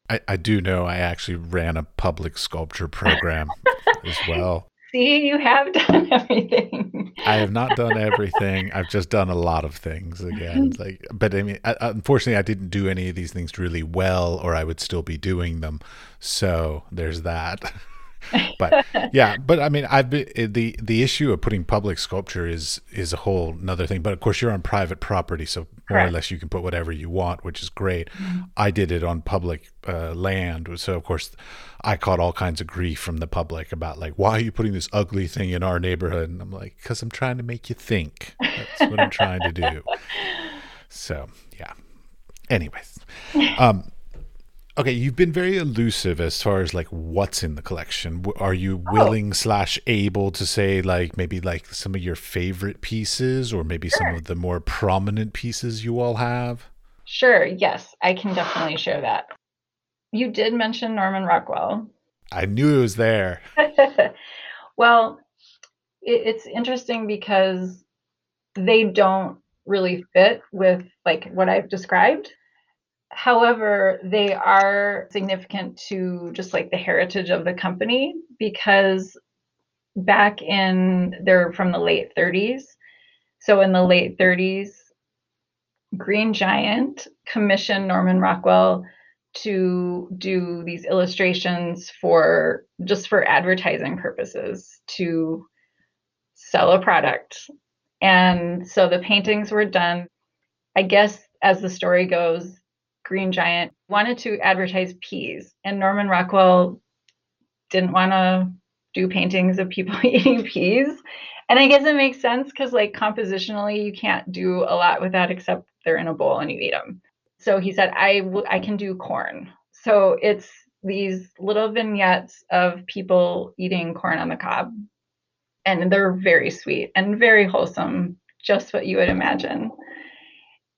I, I do know I actually ran a public sculpture program [LAUGHS] as well. See, you have done [LAUGHS] everything. I have not done everything. I've just done a lot of things again. [LAUGHS] Like, but I mean, I, unfortunately, I didn't do any of these things really well, or I would still be doing them. So there's that. [LAUGHS] [LAUGHS] but yeah, but I mean, I've been eh, the the issue of putting public sculpture is is a whole another thing. But of course, you're on private property, so more Correct. or less you can put whatever you want, which is great. Mm-hmm. I did it on public uh, land, so of course, I caught all kinds of grief from the public about like, why are you putting this ugly thing in our neighborhood? And I'm like, because I'm trying to make you think. That's what I'm trying to do. [LAUGHS] So yeah. Anyways, um, Okay, you've been very elusive as far as like what's in the collection. Are you oh. willing oh. slash able to say like maybe like some of your favorite pieces or maybe sure. some of the more prominent pieces you all have? Sure. Yes, I can definitely share that. You did mention Norman Rockwell. I knew it was there. [LAUGHS] well, it, it's interesting because they don't really fit with like what I've described. However, they are significant to just like the heritage of the company because back in they're from the late 30s. So in the late 30s, Green Giant commissioned Norman Rockwell to do these illustrations for just for advertising purposes to sell a product. And so the paintings were done. I guess as the story goes, Green Giant wanted to advertise peas, and Norman Rockwell didn't want to do paintings of people [LAUGHS] eating peas. And I guess it makes sense because, like, compositionally, you can't do a lot with that except they're in a bowl and you eat them. So he said, "I, I, can do corn. So it's these little vignettes of people eating corn on the cob. And they're very sweet and very wholesome, just what you would imagine.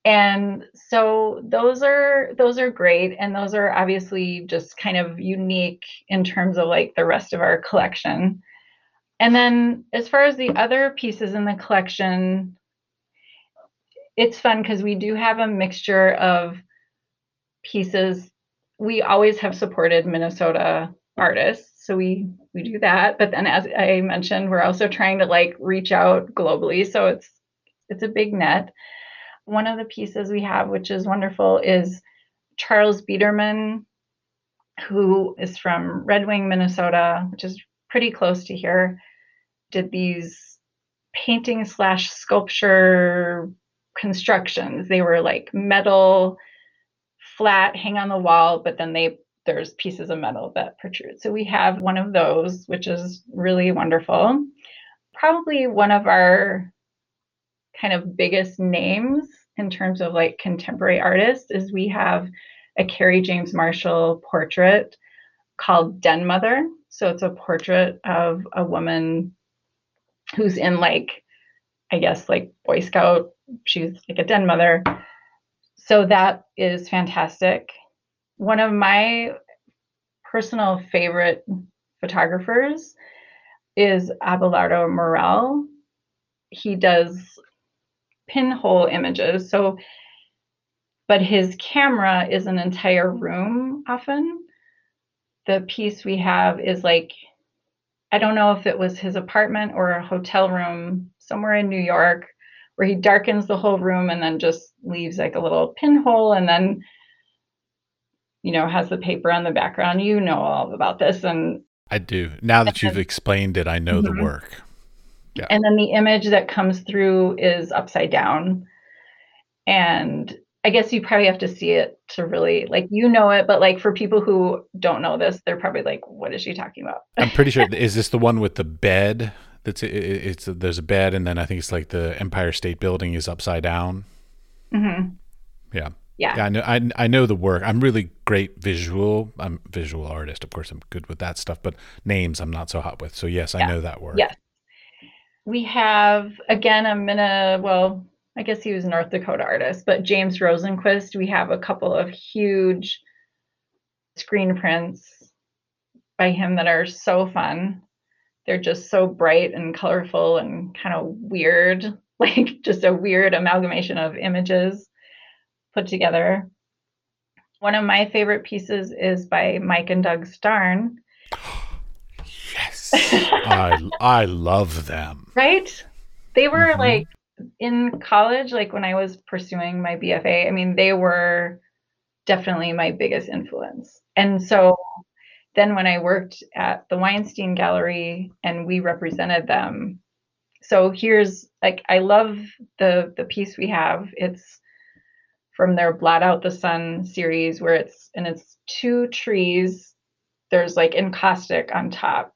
And so those are those are great and those are obviously just kind of unique in terms of like the rest of our collection. And then as far as the other pieces in the collection, it's fun because we do have a mixture of pieces. We always have supported Minnesota artists, so we we do that. But then, as I mentioned, we're also trying to like reach out globally, so it's it's a big net. One of the pieces we have, which is wonderful, is Charles Biederman, who is from Red Wing, Minnesota, which is pretty close to here, did these painting slash sculpture constructions. They were like metal, flat, hang on the wall, but then they there's pieces of metal that protrude. So we have one of those, which is really wonderful. Probably one of our kind of biggest names in terms of like contemporary artists is we have a Kerry James Marshall portrait called Den Mother. So it's a portrait of a woman who's in like, I guess, like Boy Scout she's like a den mother. So that is fantastic. One of my personal favorite photographers is Abelardo Morell. He does pinhole images. So, but his camera is an entire room often. The piece we have is like, I don't know if it was his apartment or a hotel room somewhere in New York where he darkens the whole room and then just leaves like a little pinhole and then you know has the paper on the background you know all about this and i do now that you've explained it i know mm-hmm. the work yeah. and then the image that comes through is upside down and i guess you probably have to see it to really like you know it but like for people who don't know this they're probably like what is she talking about [LAUGHS] i'm pretty sure [LAUGHS] is this the one with the bed that's it, it's there's a bed, and then I think it's like the Empire State Building is upside down. Mm-hmm. Yeah. Yeah. yeah, I know. I, I know the work. I'm really great visual. I'm a visual artist, of course. I'm good with that stuff, but names I'm not so hot with. So yes, yeah. I know that work. Yes. We have again i'm gonna Well, I guess he was North Dakota artist, but James Rosenquist. We have a couple of huge screen prints by him that are so fun they're just so bright and colorful and kind of weird, [LAUGHS] like just a weird amalgamation of images put together. One of my favorite pieces is by Mike and Doug Starn. I I love them. Right? They were mm-hmm. like in college, like when I was pursuing my BFA, I mean, they were definitely my biggest influence. And so then when I worked at the Weinstein Gallery and we represented them. So here's like I love the the piece we have. It's from their Blot Out the Sun series where it's and it's two trees. There's like encaustic on top.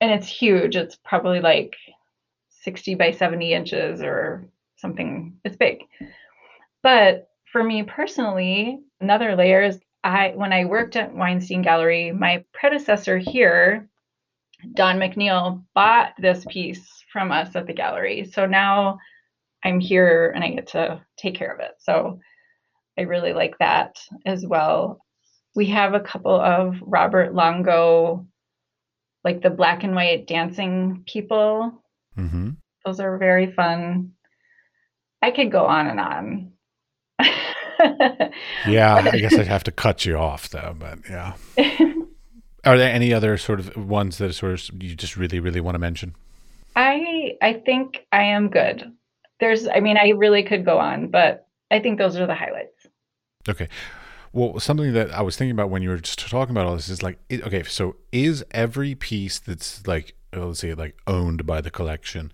And it's huge. It's probably like 60 by 70 inches or something. It's big. But for me personally, another layer is I when I worked at Weinstein Gallery, my predecessor here, Don McNeil, bought this piece from us at the gallery. So now I'm here and I get to take care of it. So I really like that as well. We have a couple of Robert Longo, like the black and white dancing people. Mm-hmm. Those are very fun. I could go on and on. [LAUGHS] yeah, I guess I'd have to cut you off though, but yeah. Are there any other sort of ones that sort of you just really, really want to mention? I I think I am good. There's I mean I really could go on, but I think those are the highlights. Okay. Well, something that I was thinking about when you were just talking about all this is like, it, okay, so is every piece that's like, uh, let's say, like owned by the collection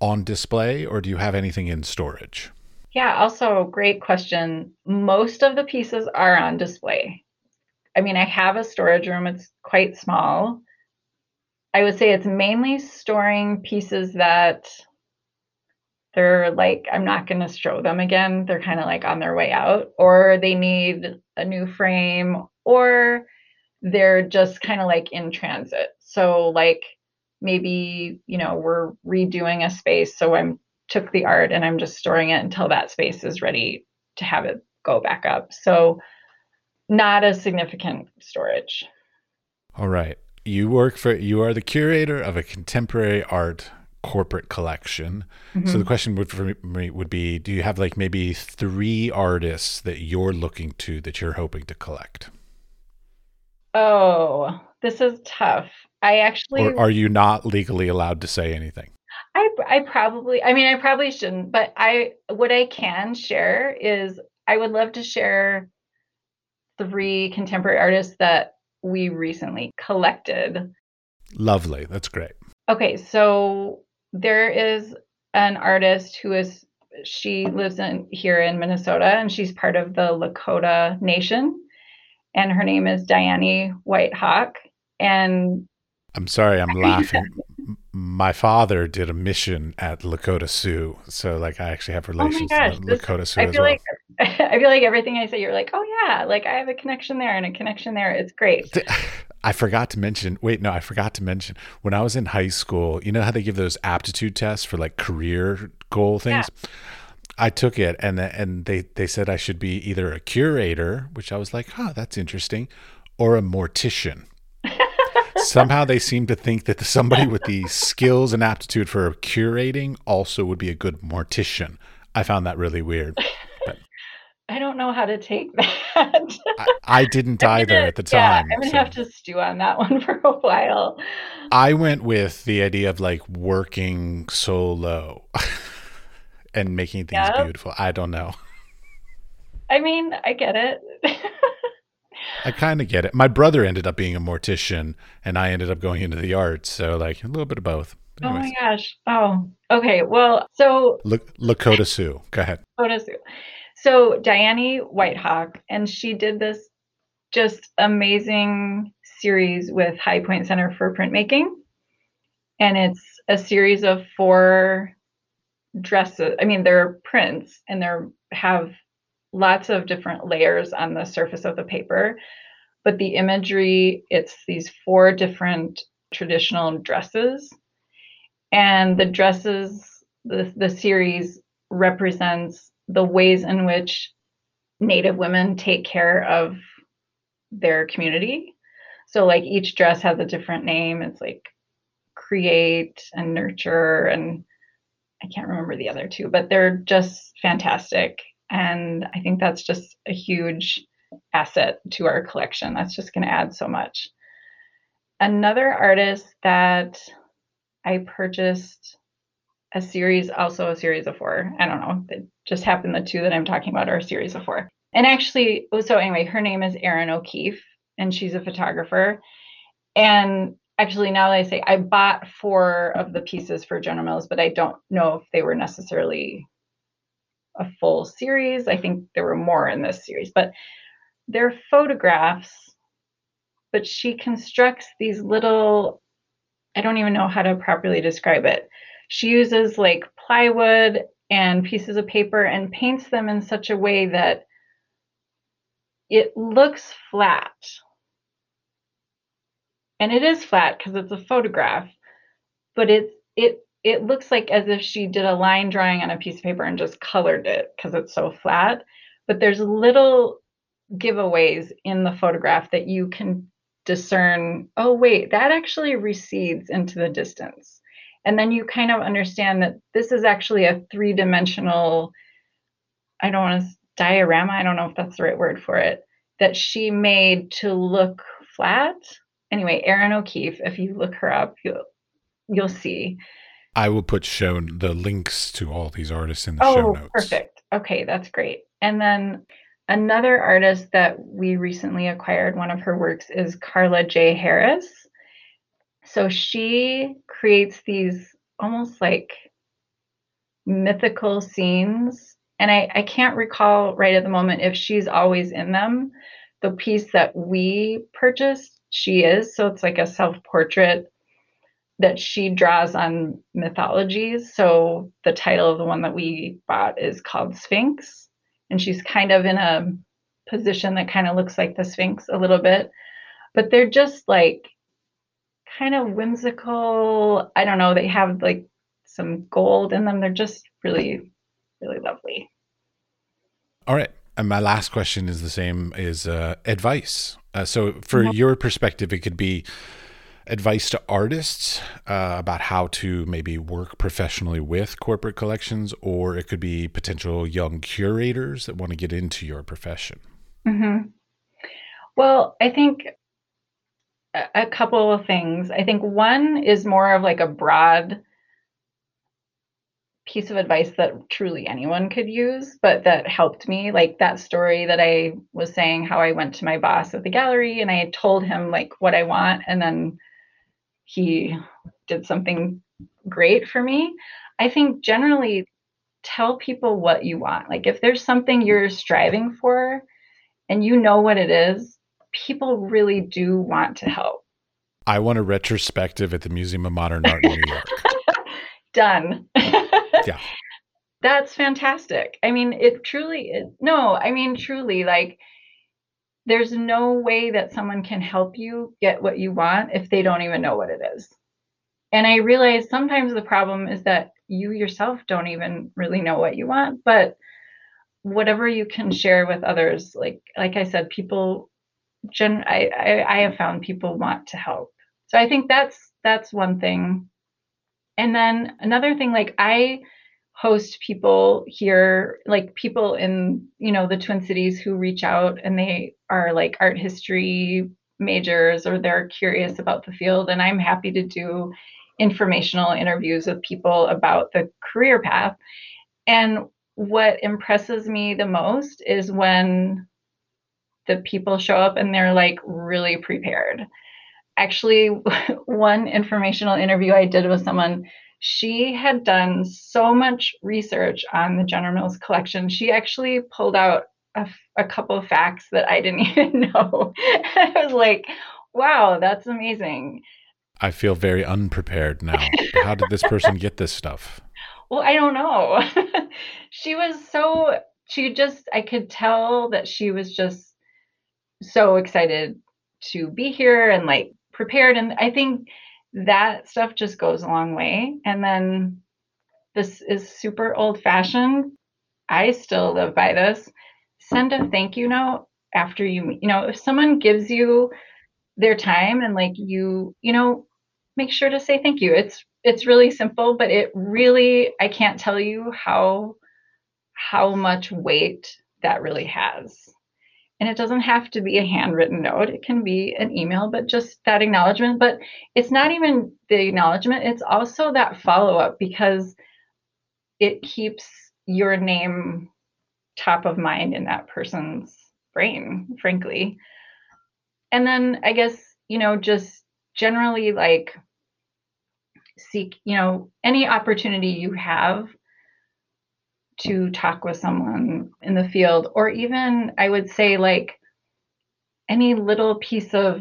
on display, or do you have anything in storage? Yeah, also great question. Most of the pieces are on display. I mean, I have a storage room, it's quite small. I would say it's mainly storing pieces that they're like, I'm not going to show them again. They're kind of like on their way out, or they need a new frame, or they're just kind of like in transit. So, like, maybe, you know, we're redoing a space. So I'm took the art and I'm just storing it until that space is ready to have it go back up. So, not a significant storage. All right. You work for, you are the curator of a contemporary art corporate collection. Mm-hmm. So the question would for me would be do you have like maybe 3 artists that you're looking to that you're hoping to collect? Oh, this is tough. I actually Or are you not legally allowed to say anything? I I probably I mean I probably shouldn't, but I what I can share is I would love to share three contemporary artists that we recently collected. Lovely. That's great. Okay, so there is an artist who is she lives in here in Minnesota and she's part of the Lakota Nation and her name is Dyani White Hawk and I'm sorry, I'm [LAUGHS] laughing. My father did a mission at Lakota Sioux, so like I actually have oh relations oh gosh, with Lakota Sioux I feel well. like [LAUGHS] I feel like everything I say, you're like, oh yeah, like I have a connection there and a connection there. It's great. [LAUGHS] I forgot to mention. Wait, no, I forgot to mention. When I was in high school, you know how they give those aptitude tests for like career goal things. Yeah. I took it, and and they they said I should be either a curator, which I was like, huh, that's interesting, or a mortician. [LAUGHS] Somehow they seem to think that somebody with the skills and aptitude for curating also would be a good mortician. I found that really weird. I don't know how to take [LAUGHS] that. I, I didn't either gonna, at the time. Yeah, I'm gonna so. have to stew on that [LAUGHS] one for a while. I went with the idea of like working solo [LAUGHS] and making things yep. beautiful. I don't know. I mean, I get it. I kind of get it. My brother ended up being a mortician, and I ended up going into the arts. So, like a little bit of both. Anyways. Oh my gosh. Oh, okay. Well, so L- Lakota Sioux. Go ahead. Lakota Sioux. So Dyani White Hawk, and she did this just amazing series with Highpoint Center for Printmaking, and it's a series of four dresses. I mean, they're prints, and they have lots of different layers on the surface of the paper. But the imagery, it's these four different traditional dresses. And the dresses, the, the series represents the ways in which Native women take care of their community. So, like each dress has a different name. It's like create and nurture, and I can't remember the other two, but they're just fantastic. And I think that's just a huge asset to our collection. That's just going to add so much. Another artist that I purchased a series, also a series of four. I don't know. Just happened the two that I'm talking about are a series of four. And actually, oh, so anyway, her name is Erin O'Keefe, and she's a photographer. And actually, now that I say I bought four of the pieces for General Mills, but I don't know if they were necessarily a full series. I think there were more in this series, but they're photographs. But she constructs these little, I don't even know how to properly describe it. She uses like plywood and pieces of paper and paints them in such a way that it looks flat. And it is flat because it's a photograph, but it's it it looks like as if she did a line drawing on a piece of paper and just colored it because it's so flat. But there's little giveaways in the photograph that you can discern oh, wait, that actually recedes into the distance. And then you kind of understand that this is actually a three dimensional, I don't want to, diorama, I don't know if that's the right word for it, that she made to look flat. Anyway, Erin O'Keefe, if you look her up, you'll you'll see. I will put show the links to all these artists in the oh, show notes. Perfect. Okay, that's great. And then Another artist that we recently acquired one of her works is Carla Jay Harris. So she creates these almost like mythical scenes. And I, I can't recall right at the moment if she's always in them. The piece that we purchased, she is. So it's like a self portrait that she draws on mythologies. So the title of the one that we bought is called Sphinx. And she's kind of in a position that kind of looks like the Sphinx a little bit. But they're just like kind of whimsical. I don't know. They have like some gold in them. They're just really, really lovely. All right. And my last question is the same is uh, advice. Uh, so, for your perspective, it could be advice to artists uh, about how to maybe work professionally with corporate collections, or it could be potential young curators that want to get into your profession. Mm-hmm. Well, I think a couple of things. I think one is more of like a broad piece of advice that truly anyone could use, but that helped me. Like that story that I was saying, how I went to my boss at the gallery and I told him like what I want, and then he did something great for me. I think generally tell people what you want. Like if there's something you're striving for and you know what it is, people really do want to help. I want a retrospective at the Museum of Modern Art in New York. [LAUGHS] Done. [LAUGHS] yeah. That's fantastic. I mean, it truly is. No, I mean, truly, like, there's no way that someone can help you get what you want if they don't even know what it is. And I realize sometimes the problem is that you yourself don't even really know what you want, but whatever you can share with others, like like I said, people gen I, I, I have found people want to help. So I think that's that's one thing. And then another thing, like I host people here, like people in, you know, the Twin Cities who reach out and they are like art history majors or they're curious about the field. And I'm happy to do informational interviews with people about the career path. And what impresses me the most is when the people show up and they're like really prepared. Actually, [LAUGHS] one informational interview I did with someone, she had done so much research on the General Mills collection. She actually pulled out a, a couple of facts that I didn't [LAUGHS] even know. I was like, wow, that's amazing. I feel very unprepared now. How did this person get this stuff? [LAUGHS] Well, I don't know. she was so, she just, I could tell that she was just so excited to be here and like prepared. And I think that stuff just goes a long way. And then this is super old fashioned. I still live by this. Send a thank you note after you, you know, if someone gives you their time and like you, you know, make sure to say thank you. It's it's really simple, but it really I can't tell you how how much weight that really has. And it doesn't have to be a handwritten note, it can be an email, but just that acknowledgement. But it's not even the acknowledgement, it's also that follow up because it keeps your name top of mind in that person's brain, frankly. And then I guess, you know, just generally like seek, you know, any opportunity you have to talk with someone in the field, or even I would say, like, any little piece of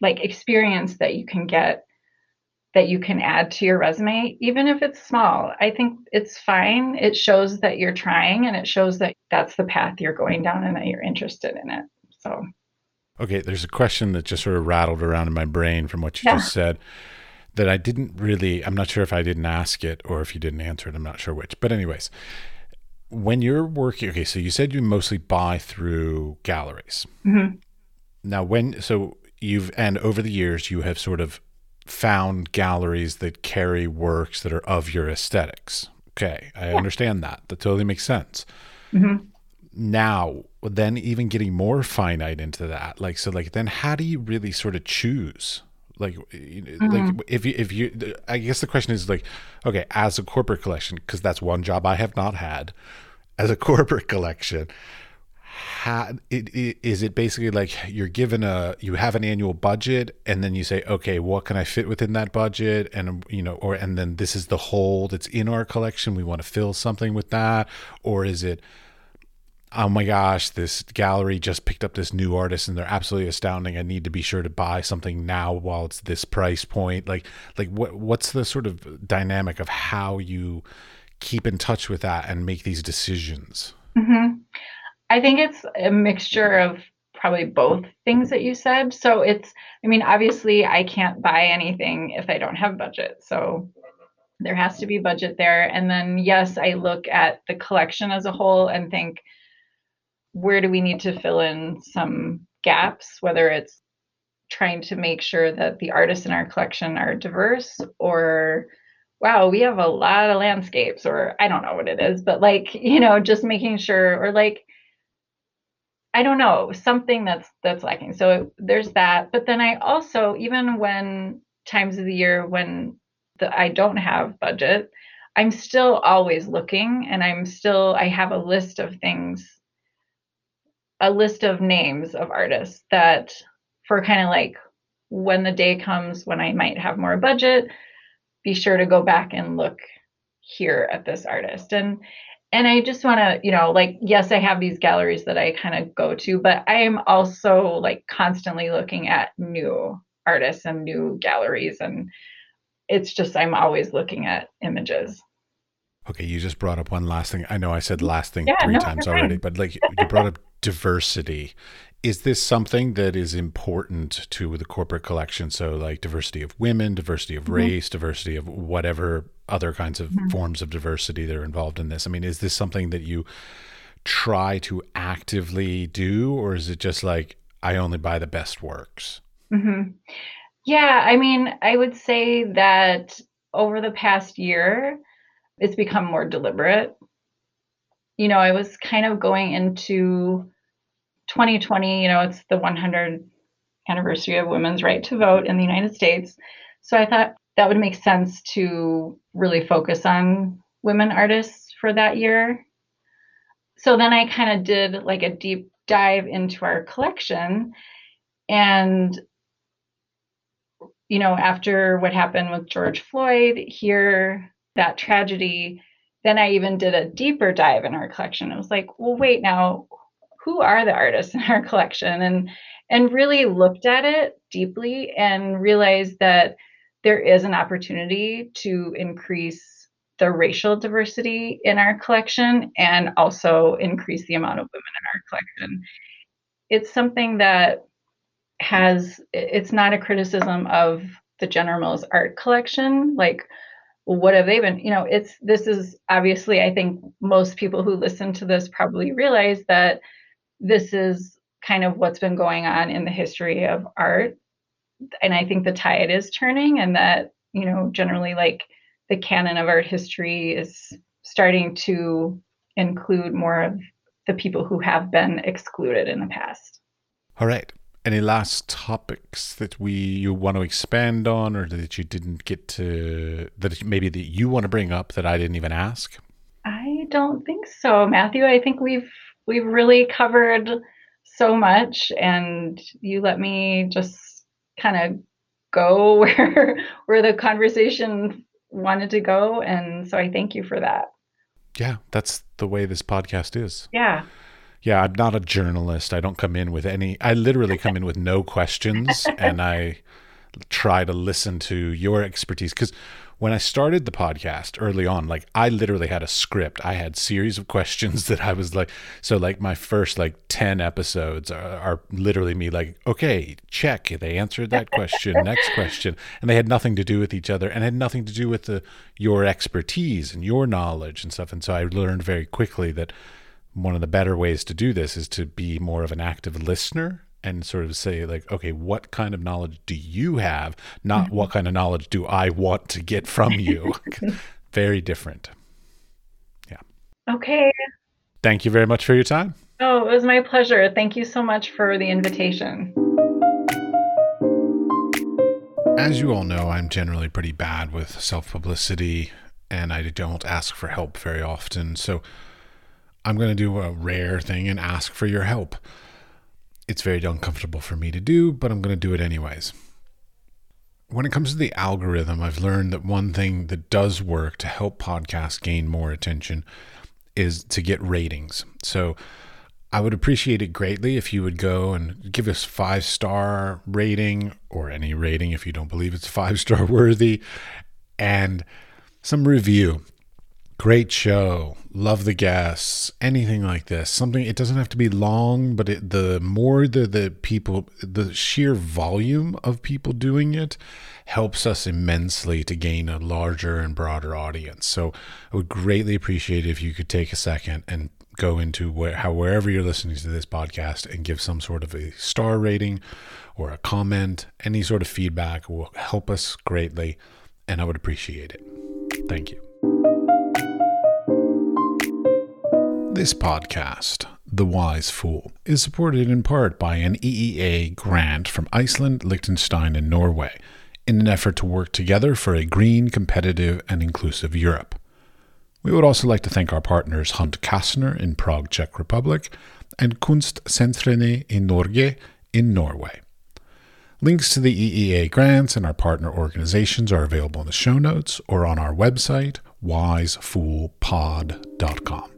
like experience that you can get that you can add to your resume, even if it's small. I think it's fine. It shows that you're trying and it shows that that's the path you're going down and that you're interested in it. So, okay, there's a question that just sort of rattled around in my brain from what you yeah. just said that I didn't really, I'm not sure if I didn't ask it or if you didn't answer it. I'm not sure which. But, anyways, when you're working, okay, so you said you mostly buy through galleries. Mm-hmm. Now, when, so you've, and over the years, you have sort of found galleries that carry works that are of your aesthetics. Okay, I yeah. understand that. That totally makes sense. Mm-hmm. Now, then, even getting more finite into that, like, so, like, then how do you really sort of choose? Like, mm-hmm. like if you, if you, I guess the question is like, okay, as a corporate collection, because that's one job I have not had as a [LAUGHS] corporate collection how it, it, is it basically like you're given a you have an annual budget and then you say okay what can i fit within that budget? And you know or and then this is the hole that's in our collection. We want to fill something with that. Or is it oh my gosh this gallery just picked up this new artist and they're absolutely astounding. I need to be sure to buy something now while it's this price point. Like like what what's the sort of dynamic of how you keep in touch with that and make these decisions mm-hmm. I think it's a mixture of probably both things that you said. So it's, I mean, obviously, I can't buy anything if I don't have budget. So there has to be budget there. And then, yes, I look at the collection as a whole and think, where do we need to fill in some gaps, whether it's trying to make sure that the artists in our collection are diverse or wow we have a lot of landscapes or i don't know what it is but like [LAUGHS] you know just making sure or like I don't know, something that's that's lacking. So there's that. But then I also, even when times of the year when the, I don't have budget, I'm still always looking and I'm still I have a list of things, a list of names of artists that for kind of like when the day comes when I might have more budget, be sure to go back and look here at this artist. And and I just want to, you know, like, yes, I have these galleries that I kind of go to, but I am also like constantly looking at new artists and new galleries. And it's just, I'm always looking at images. Okay, you just brought up one last thing. I know I said last thing yeah, three no, times already, but like you brought up [LAUGHS] diversity is this something that is important to the corporate collection so like diversity of women diversity of mm-hmm. race diversity of whatever other kinds of mm-hmm. forms of diversity that are involved in this i mean is this something that you try to actively do or is it just like i only buy the best works mm-hmm. yeah i mean i would say that over the past year it's become more deliberate you know i was kind of going into 2020, you know, it's the 100 anniversary of women's right to vote in the United States. So I thought that would make sense to really focus on women artists for that year. So then I kind of did like a deep dive into our collection and you know after what happened with George Floyd here that tragedy then I even did a deeper dive in our collection. I was like, well, wait, now who are the artists in our [LAUGHS] collection and and really looked at it deeply and realized that there is an opportunity to increase the racial diversity in our collection and also increase the amount of women in our collection. It's something that has it's not a criticism of the General Mills art collection like what have they been you know it's this is obviously i think most people who listen to this probably realize that this is kind of what's been going on in the history of art. And I think the tide is turning, and that, you know, generally like the canon of art history is starting to include more of the people who have been excluded in the past. All right. Any last topics that we you want to expand on, or that you didn't get to that maybe that you want to bring up that I didn't even ask? I don't think so, Matthew. I think we've we've really covered so much and you let me just kind of go [LAUGHS] where where the conversation wanted to go and so I thank you for that. Yeah, that's the way this podcast is. Yeah. Yeah, I'm not a journalist. I don't come in with any I literally come in with no questions [LAUGHS] and I try to listen to your expertise cuz when I started the podcast early on, like I literally had a script. I had series of [LAUGHS] questions that I was like, so like my first like 10 episodes are, are literally me like, okay, check. They answered that question. Next question. And they had nothing to do with each other and had nothing to do with the, your expertise and your knowledge and stuff. And so I learned very quickly that one of the better ways to do this is to be more of an active listener and sort of say like okay what kind of knowledge do you have? Not mm-hmm. what kind of knowledge do i want to get from [LAUGHS] you. Very different. Yeah. Okay. Thank you very much for your time. Oh it was my pleasure. Thank you so much for the invitation. As you all know i'm generally pretty bad with self-publicity and i don't ask for help very often. So I'm going to do a rare thing and ask for your help. It's very uncomfortable for me to do, but I'm going to do it anyways. When it comes to the algorithm, I've learned that one thing that does work to help podcasts gain more attention is to get ratings. So I would appreciate it greatly if you would go and give us five star rating or any rating if you don't believe it's [LAUGHS] five star worthy and some review great show love the guests anything like this. Something it doesn't have to be long but it, the more the the people the sheer volume of people doing it helps us immensely to gain a larger and broader audience. So i would greatly appreciate it if you could take a second and go into where how wherever you're listening to this podcast and give some sort of a star rating or a comment. Any sort of feedback will help us greatly and i would appreciate it. Thank you This podcast, The Wise Fool, is supported in part by an EEA grant from Iceland, Liechtenstein, and Norway in an effort to work together for a green, competitive, and inclusive Europe. We would also like to thank our partners Hunt Kastner in Prague, Czech Republic, and Kunstsentrene in Norge in Norway. Links to the EEA grants and our partner organizations are available in the show notes or on our website, wisefoolpod.com.